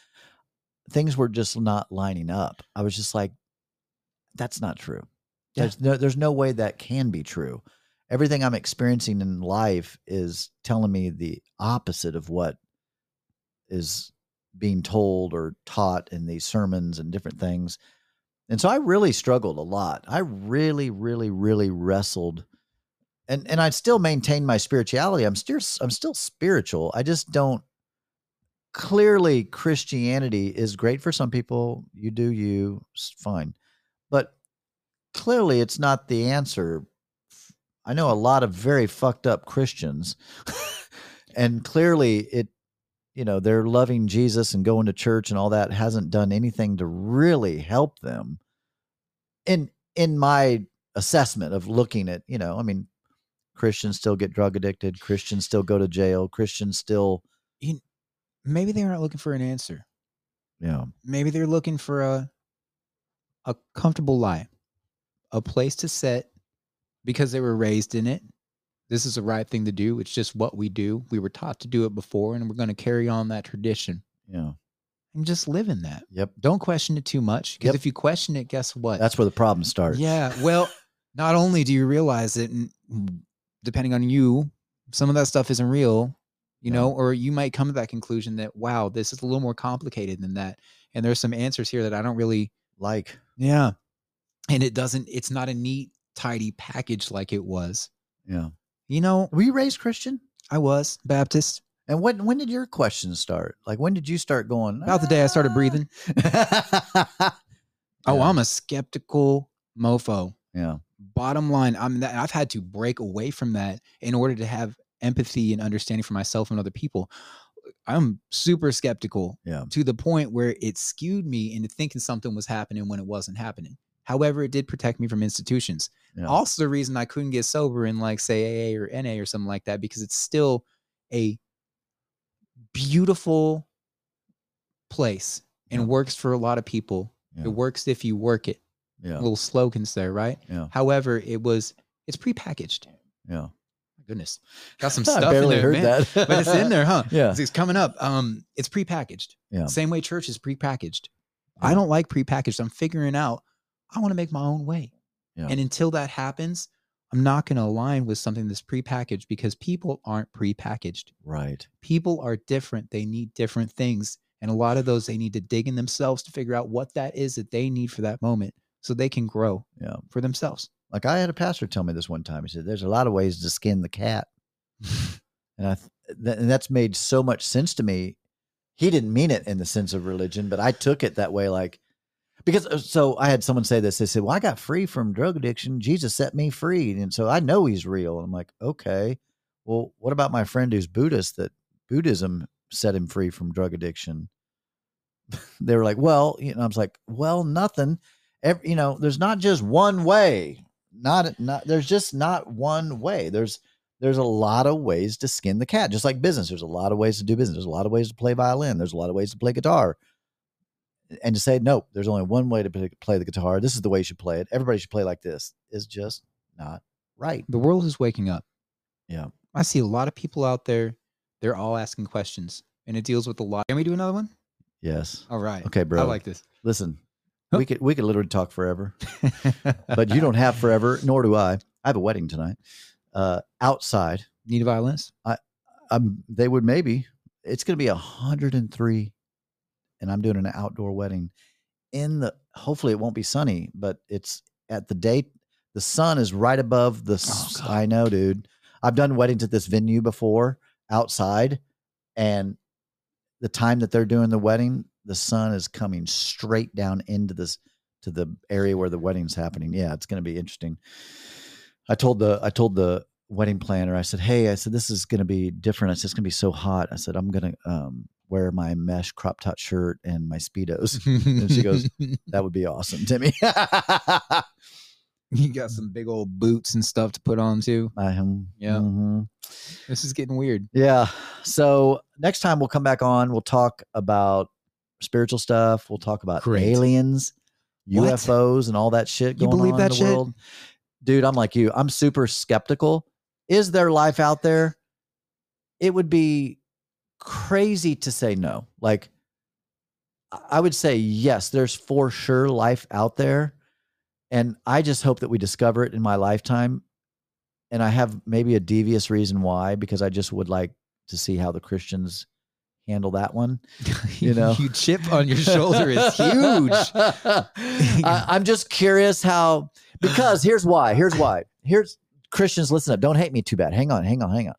things were just not lining up. I was just like, that's not true. Yeah. There's no there's no way that can be true. Everything I'm experiencing in life is telling me the opposite of what is being told or taught in these sermons and different things. And so I really struggled a lot. I really, really, really wrestled. And and I still maintain my spirituality. I'm still I'm still spiritual. I just don't clearly Christianity is great for some people. You do you, fine. But clearly it's not the answer. I know a lot of very fucked up Christians. and clearly it you know, they're loving Jesus and going to church and all that hasn't done anything to really help them. In in my assessment of looking at, you know, I mean, Christians still get drug addicted, Christians still go to jail, Christians still, maybe they aren't looking for an answer. Yeah. Maybe they're looking for a a comfortable lie, a place to sit because they were raised in it. This is the right thing to do. It's just what we do. We were taught to do it before, and we're going to carry on that tradition Yeah. and just live in that. Yep. Don't question it too much because Yep. if you question it, guess what? That's where the problem starts. Yeah. Well, not only do you realize it, and depending on you, some of that stuff isn't real, you Yeah. know, or you might come to that conclusion that, wow, this is a little more complicated than that. And there's some answers here that I don't really, Like, yeah. And it doesn't, it's not a neat, tidy package like it was. yeah. You know, Were you raised Christian? I was Baptist. And when when did your questions start? Like when did you start going? About the day I started breathing. "Ah." Oh, I'm a skeptical mofo. yeah. Bottom line i'm that i've had to break away from that in order to have empathy and understanding for myself and other people i'm super skeptical Yeah. to the point where it skewed me into thinking something was happening when it wasn't happening however it did protect me from institutions Yeah. also the reason i couldn't get sober in like say aa or na or something like that because it's still a beautiful place and Yeah. works for a lot of people it works if you work it Yeah. little slogans there right Yeah. However, it was it's prepackaged. Yeah. My goodness, got some I stuff in barely there, heard man. that. but it's in there, huh? Yeah. it's, it's coming up. Um, it's prepackaged. Yeah. Same way church is prepackaged. Yeah. I don't like prepackaged. I'm figuring out. I want to make my own way. Yeah. And until that happens, I'm not going to align with something that's prepackaged because people aren't prepackaged. Right. People are different. They need different things. And a lot of those they need to dig in themselves to figure out what that is that they need for that moment so they can grow Yeah. for themselves. Like I had a pastor tell me this one time. He said, "There's a lot of ways to skin the cat." and I th- and that's made so much sense to me. He didn't mean it in the sense of religion, but I took it that way, like because uh, so I had someone say this. They said, "Well, I got free from drug addiction. Jesus set me free, and so I know He's real." And I'm like, "Okay, well, what about my friend who's Buddhist? That Buddhism set him free from drug addiction." they were like, "Well, you know," I was like, "Well, nothing. Every, you know, there's not just one way. Not not there's just not one way. There's there's a lot of ways to skin the cat, just like business. There's a lot of ways to do business. There's a lot of ways to play violin. There's a lot of ways to play guitar. And to say, nope, there's only one way to play- the guitar. This is the way you should play it. Everybody should play like this is just not right. The world is waking up. Yeah. I see a lot of people out there. They're all asking questions, and it deals with a lot. Can we do another one? Yes. All right. Okay, bro. I like this. Listen? We could we could literally talk forever, but you don't have forever, nor do I. I have a wedding tonight. Uh, outside, need a violinist. I, um, they would maybe. It's going to be 103, and I'm doing an outdoor wedding. In the hopefully it won't be sunny, but it's at the date. The sun is right above the. s- God. I know, dude. I've done weddings at this venue before outside, and the time that they're doing the wedding, the sun is coming straight down into this to the area where the wedding's happening. Yeah, it's going to be interesting. I told the I told the wedding planner. I said, "Hey, I said this is going to be different. I said it's going to be so hot. I said I'm going to um, wear my mesh crop top shirt and my speedos. and she goes- That would be awesome, Timmy." "You got some big old boots and stuff to put on too." I am. Yeah. mhm. This is getting weird. Yeah. So next time we'll come back on. We'll talk about spiritual stuff. We'll talk about Great. aliens, What? UFOs, and all that shit You believe on that in the shit? world. Dude, I'm like you. I'm super skeptical. Is there life out there? It would be crazy to say no. Like, I would say yes. There's for sure life out there, and I just hope that we discover it in my lifetime and I have maybe a devious reason why, because I just would like to see how the Christians handle that one. You know? you chip on your shoulder is huge. I, I'm just curious how, because here's why. Here's why. Here's Christians, listen up. Don't hate me too bad. Hang on, hang on, hang on.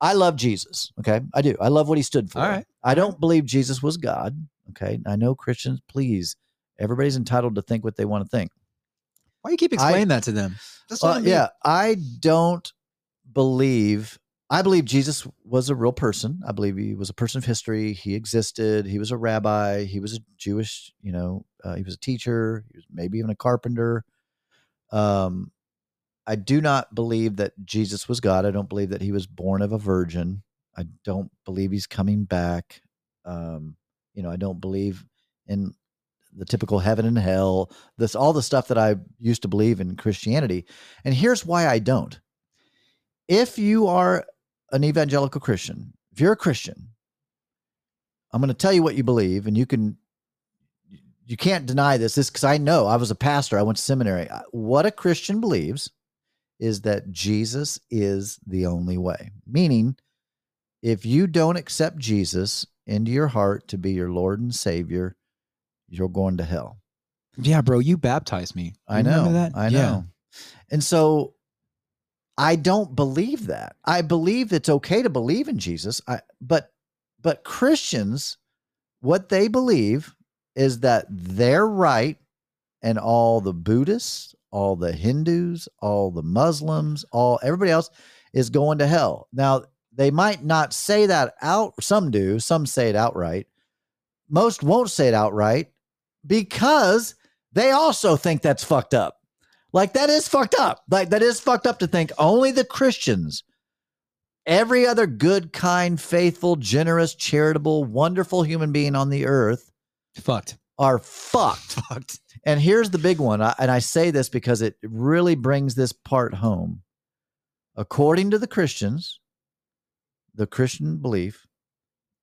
I love Jesus. Okay. I do. I love what he stood for. All right. I don't believe Jesus was God. Okay. I know Christians, please, everybody's entitled to think what they want to think. Why you keep explaining that to them? That's Uh, yeah, I don't believe. I believe Jesus was a real person. I believe he was a person of history. He existed. He was a rabbi. He was a Jewish. You know, uh, he was a teacher. He was maybe even a carpenter. Um, I do not believe that Jesus was God. I don't believe that he was born of a virgin. I don't believe he's coming back. Um, you know, I don't believe in the typical heaven and hell. This all the stuff that I used to believe in Christianity. And here's why I don't. If you are an evangelical Christian, if you're a Christian, I'm going to tell you what you believe, and you can you can't deny this. This because I know I was a pastor. I went to seminary. What a Christian believes is that Jesus is the only way. Meaning, if you don't accept Jesus into your heart to be your Lord and Savior, you're going to hell. Yeah, bro, you baptized me. I You remember know. that? I Yeah. know. And so I don't believe that. I believe it's okay to believe in Jesus. I but but Christians what they believe is that they're right and all the Buddhists, all the Hindus, all the Muslims, all everybody else is going to hell. Now, they might not say that out some do, some say it outright. Most won't say it outright because they also think that's fucked up. Like that is fucked up. Like that is fucked up to think only the Christians, every other good, kind, faithful, generous, charitable, wonderful human being on the earth Fucked. are fucked. Fucked. And here's the big one. I, and I say this because it really brings this part home. According to the Christians, the Christian belief,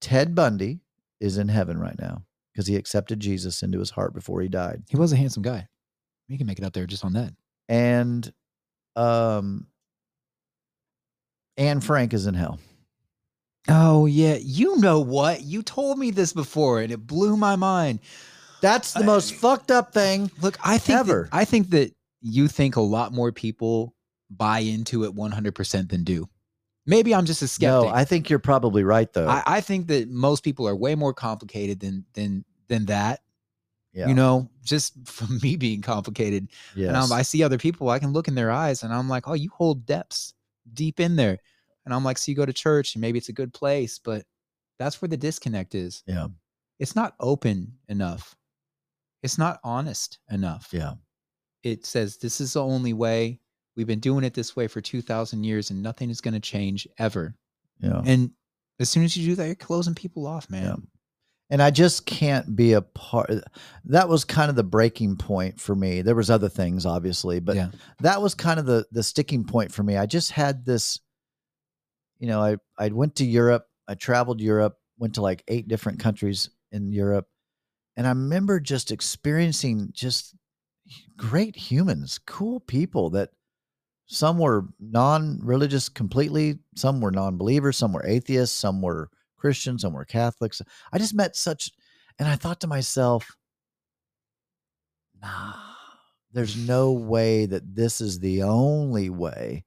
Ted Bundy is in heaven right now because he accepted Jesus into his heart before he died. He was a handsome guy. You can make it up there just on that. And um Anne Frank is in hell. Oh yeah, you know what? You told me this before, and it blew my mind. That's the most I- fucked up thing. Look, I think Ever. That, I think that you think a lot more people buy into it 100% than do. Maybe I'm just a skeptic. No, I think you're probably right though. I, I think that most people are way more complicated than than than that. Yeah. You know, just from me being complicated. yes. And um, I see other people, I can look in their eyes and I'm like, oh, you hold depths deep in there. And I'm like, so you go to church and maybe it's a good place, but that's where the disconnect is. yeah. It's not open enough. It's not honest enough. Yeah. It says this is the only way. We've been doing it this way for 2,000 years and nothing is going to change ever. Yeah. And as soon as you do that, you're closing people off, man. Yeah. And I just can't be a part. That was kind of the breaking point for me. There was other things, obviously, but Yeah. that was kind of the the sticking point for me. I just had this, you know, I I went to Europe. I traveled Europe, went to like eight different countries in Europe, and I remember just experiencing just great humans, cool people that some were non-religious completely, some were non-believers, some were atheists, some were Christians, some were Catholics. I just met such, and I thought to myself, nah, there's no way that this is the only way.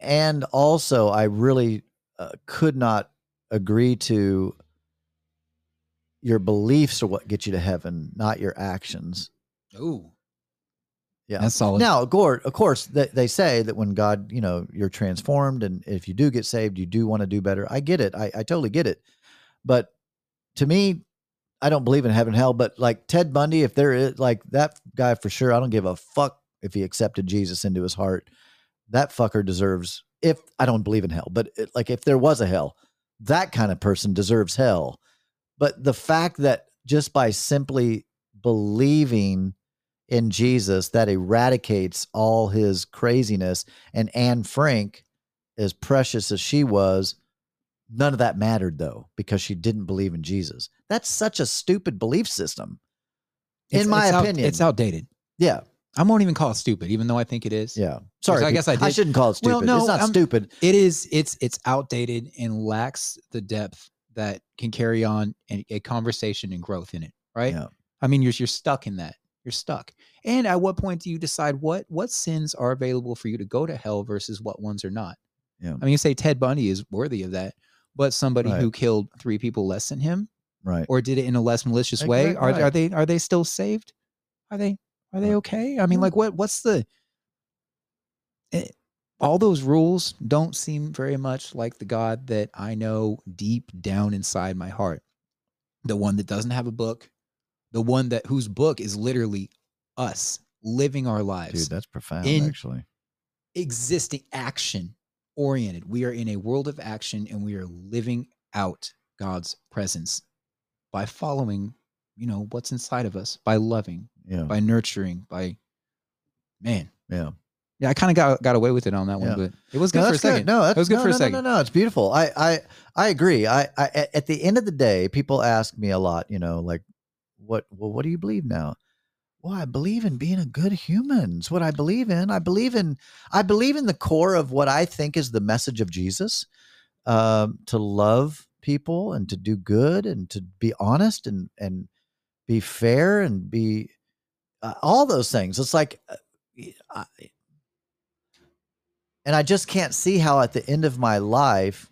And also, I really uh, could not agree to your beliefs are what get you to heaven, not your actions. Ooh. Yeah. That's solid. Now, Gord, of course, they, they say that when God, you know, you're transformed, and if you do get saved, you do want to do better. I get it. I, I totally get it. But to me, I don't believe in heaven hell. But like Ted Bundy, if there is like that guy for sure, I don't give a fuck if he accepted Jesus into his heart. That fucker deserves. If I don't believe in hell, but it, like if there was a hell, that kind of person deserves hell. But the fact that just by simply believing in Jesus that eradicates all his craziness. And Anne Frank, as precious as she was, none of that mattered though, because she didn't believe in Jesus. That's such a stupid belief system. It's- in my it's out- opinion. it's outdated. Yeah. I won't even call it stupid, even though I think it is. Yeah. Sorry. I guess I I shouldn't call it stupid. Well, no, it's not I'm- stupid. It is. It's it's outdated and lacks the depth that can carry on a, a conversation and growth in it. Right. Yeah. I mean, you're you're stuck in that. You're stuck. And at what point do you decide what what sins are available for you to go to hell versus what ones are not? Yeah. I mean, you say Ted Bundy is worthy of that, but somebody Right. who killed three people less than him Right. or did it in a less malicious Like, way, are right. are they are they still saved? Are they are they okay? I mean, like what what's the eh, all those rules don't seem very much like the God that I know deep down inside my heart. The one that doesn't have a book, the one that whose book is literally us living our lives, Dude, that's profound, in- actually. existing action oriented. We are in a world of action and we are living out God's presence by following, you know, what's inside of us, by loving, Yeah. by nurturing, by man. Yeah. Yeah, I kind of got got away with it on that one, Yeah. but it was good no, for a second. No, that's It was good no, for a no, second. No, no, no, it's beautiful. I, I, I agree. I, I, at the end of the day, people ask me a lot. You know, like, what? Well, what do you believe now? Well, I believe in being a good human. It's what I believe in. I believe in. I believe in the core of what I think is the message of Jesus, um, to love people and to do good and to be honest and and be fair and be uh, all those things. It's like. uh, I, and I just can't see how at the end of my life,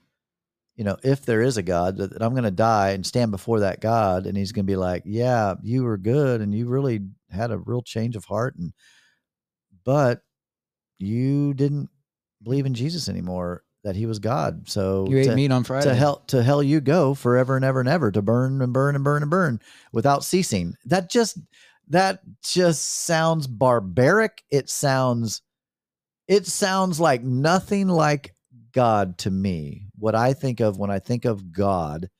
you know, if there is a God, that, I'm going to die and stand before that God, and He's going to be like, "Yeah, you were good, and you really had a real change of heart, and but you didn't believe in Jesus anymore, that He was God. So You ate to, meat on Friday. to hell to hell you go forever and ever and ever to burn and burn and burn and burn without ceasing. That just that just sounds barbaric. It sounds it sounds like nothing like God to me. What I think of when I think of God,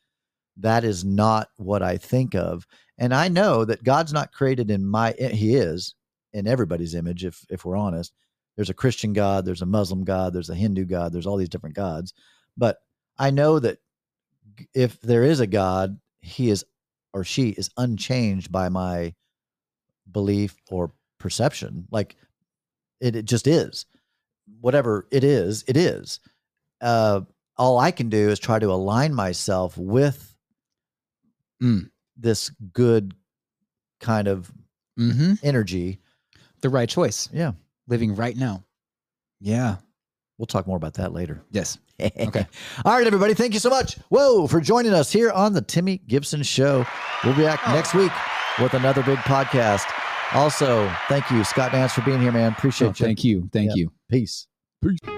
that is not what I think of. And I know that God's not created in my eh, he is in everybody's image if if we're honest. There's a Christian God, there's a Muslim God, there's a Hindu God, there's all these different gods. But I know that if there is a God, he is or she is unchanged by my belief or perception. Like it, it just is. Whatever it is, it is. Uh, all I can do is try to align myself with Mm. this good kind of hmm energy. The right choice. Yeah. Living right now. Yeah. We'll talk more about that later. Yes. Okay. All right, everybody. Thank you so much. Whoa, for joining us here on the Timmy Gibson Show. We'll be back next week with another big podcast. Also, thank you, Scott Nance, for being here, man. Appreciate Oh, you. thank you. Thank Yeah. you. Peace. Peace.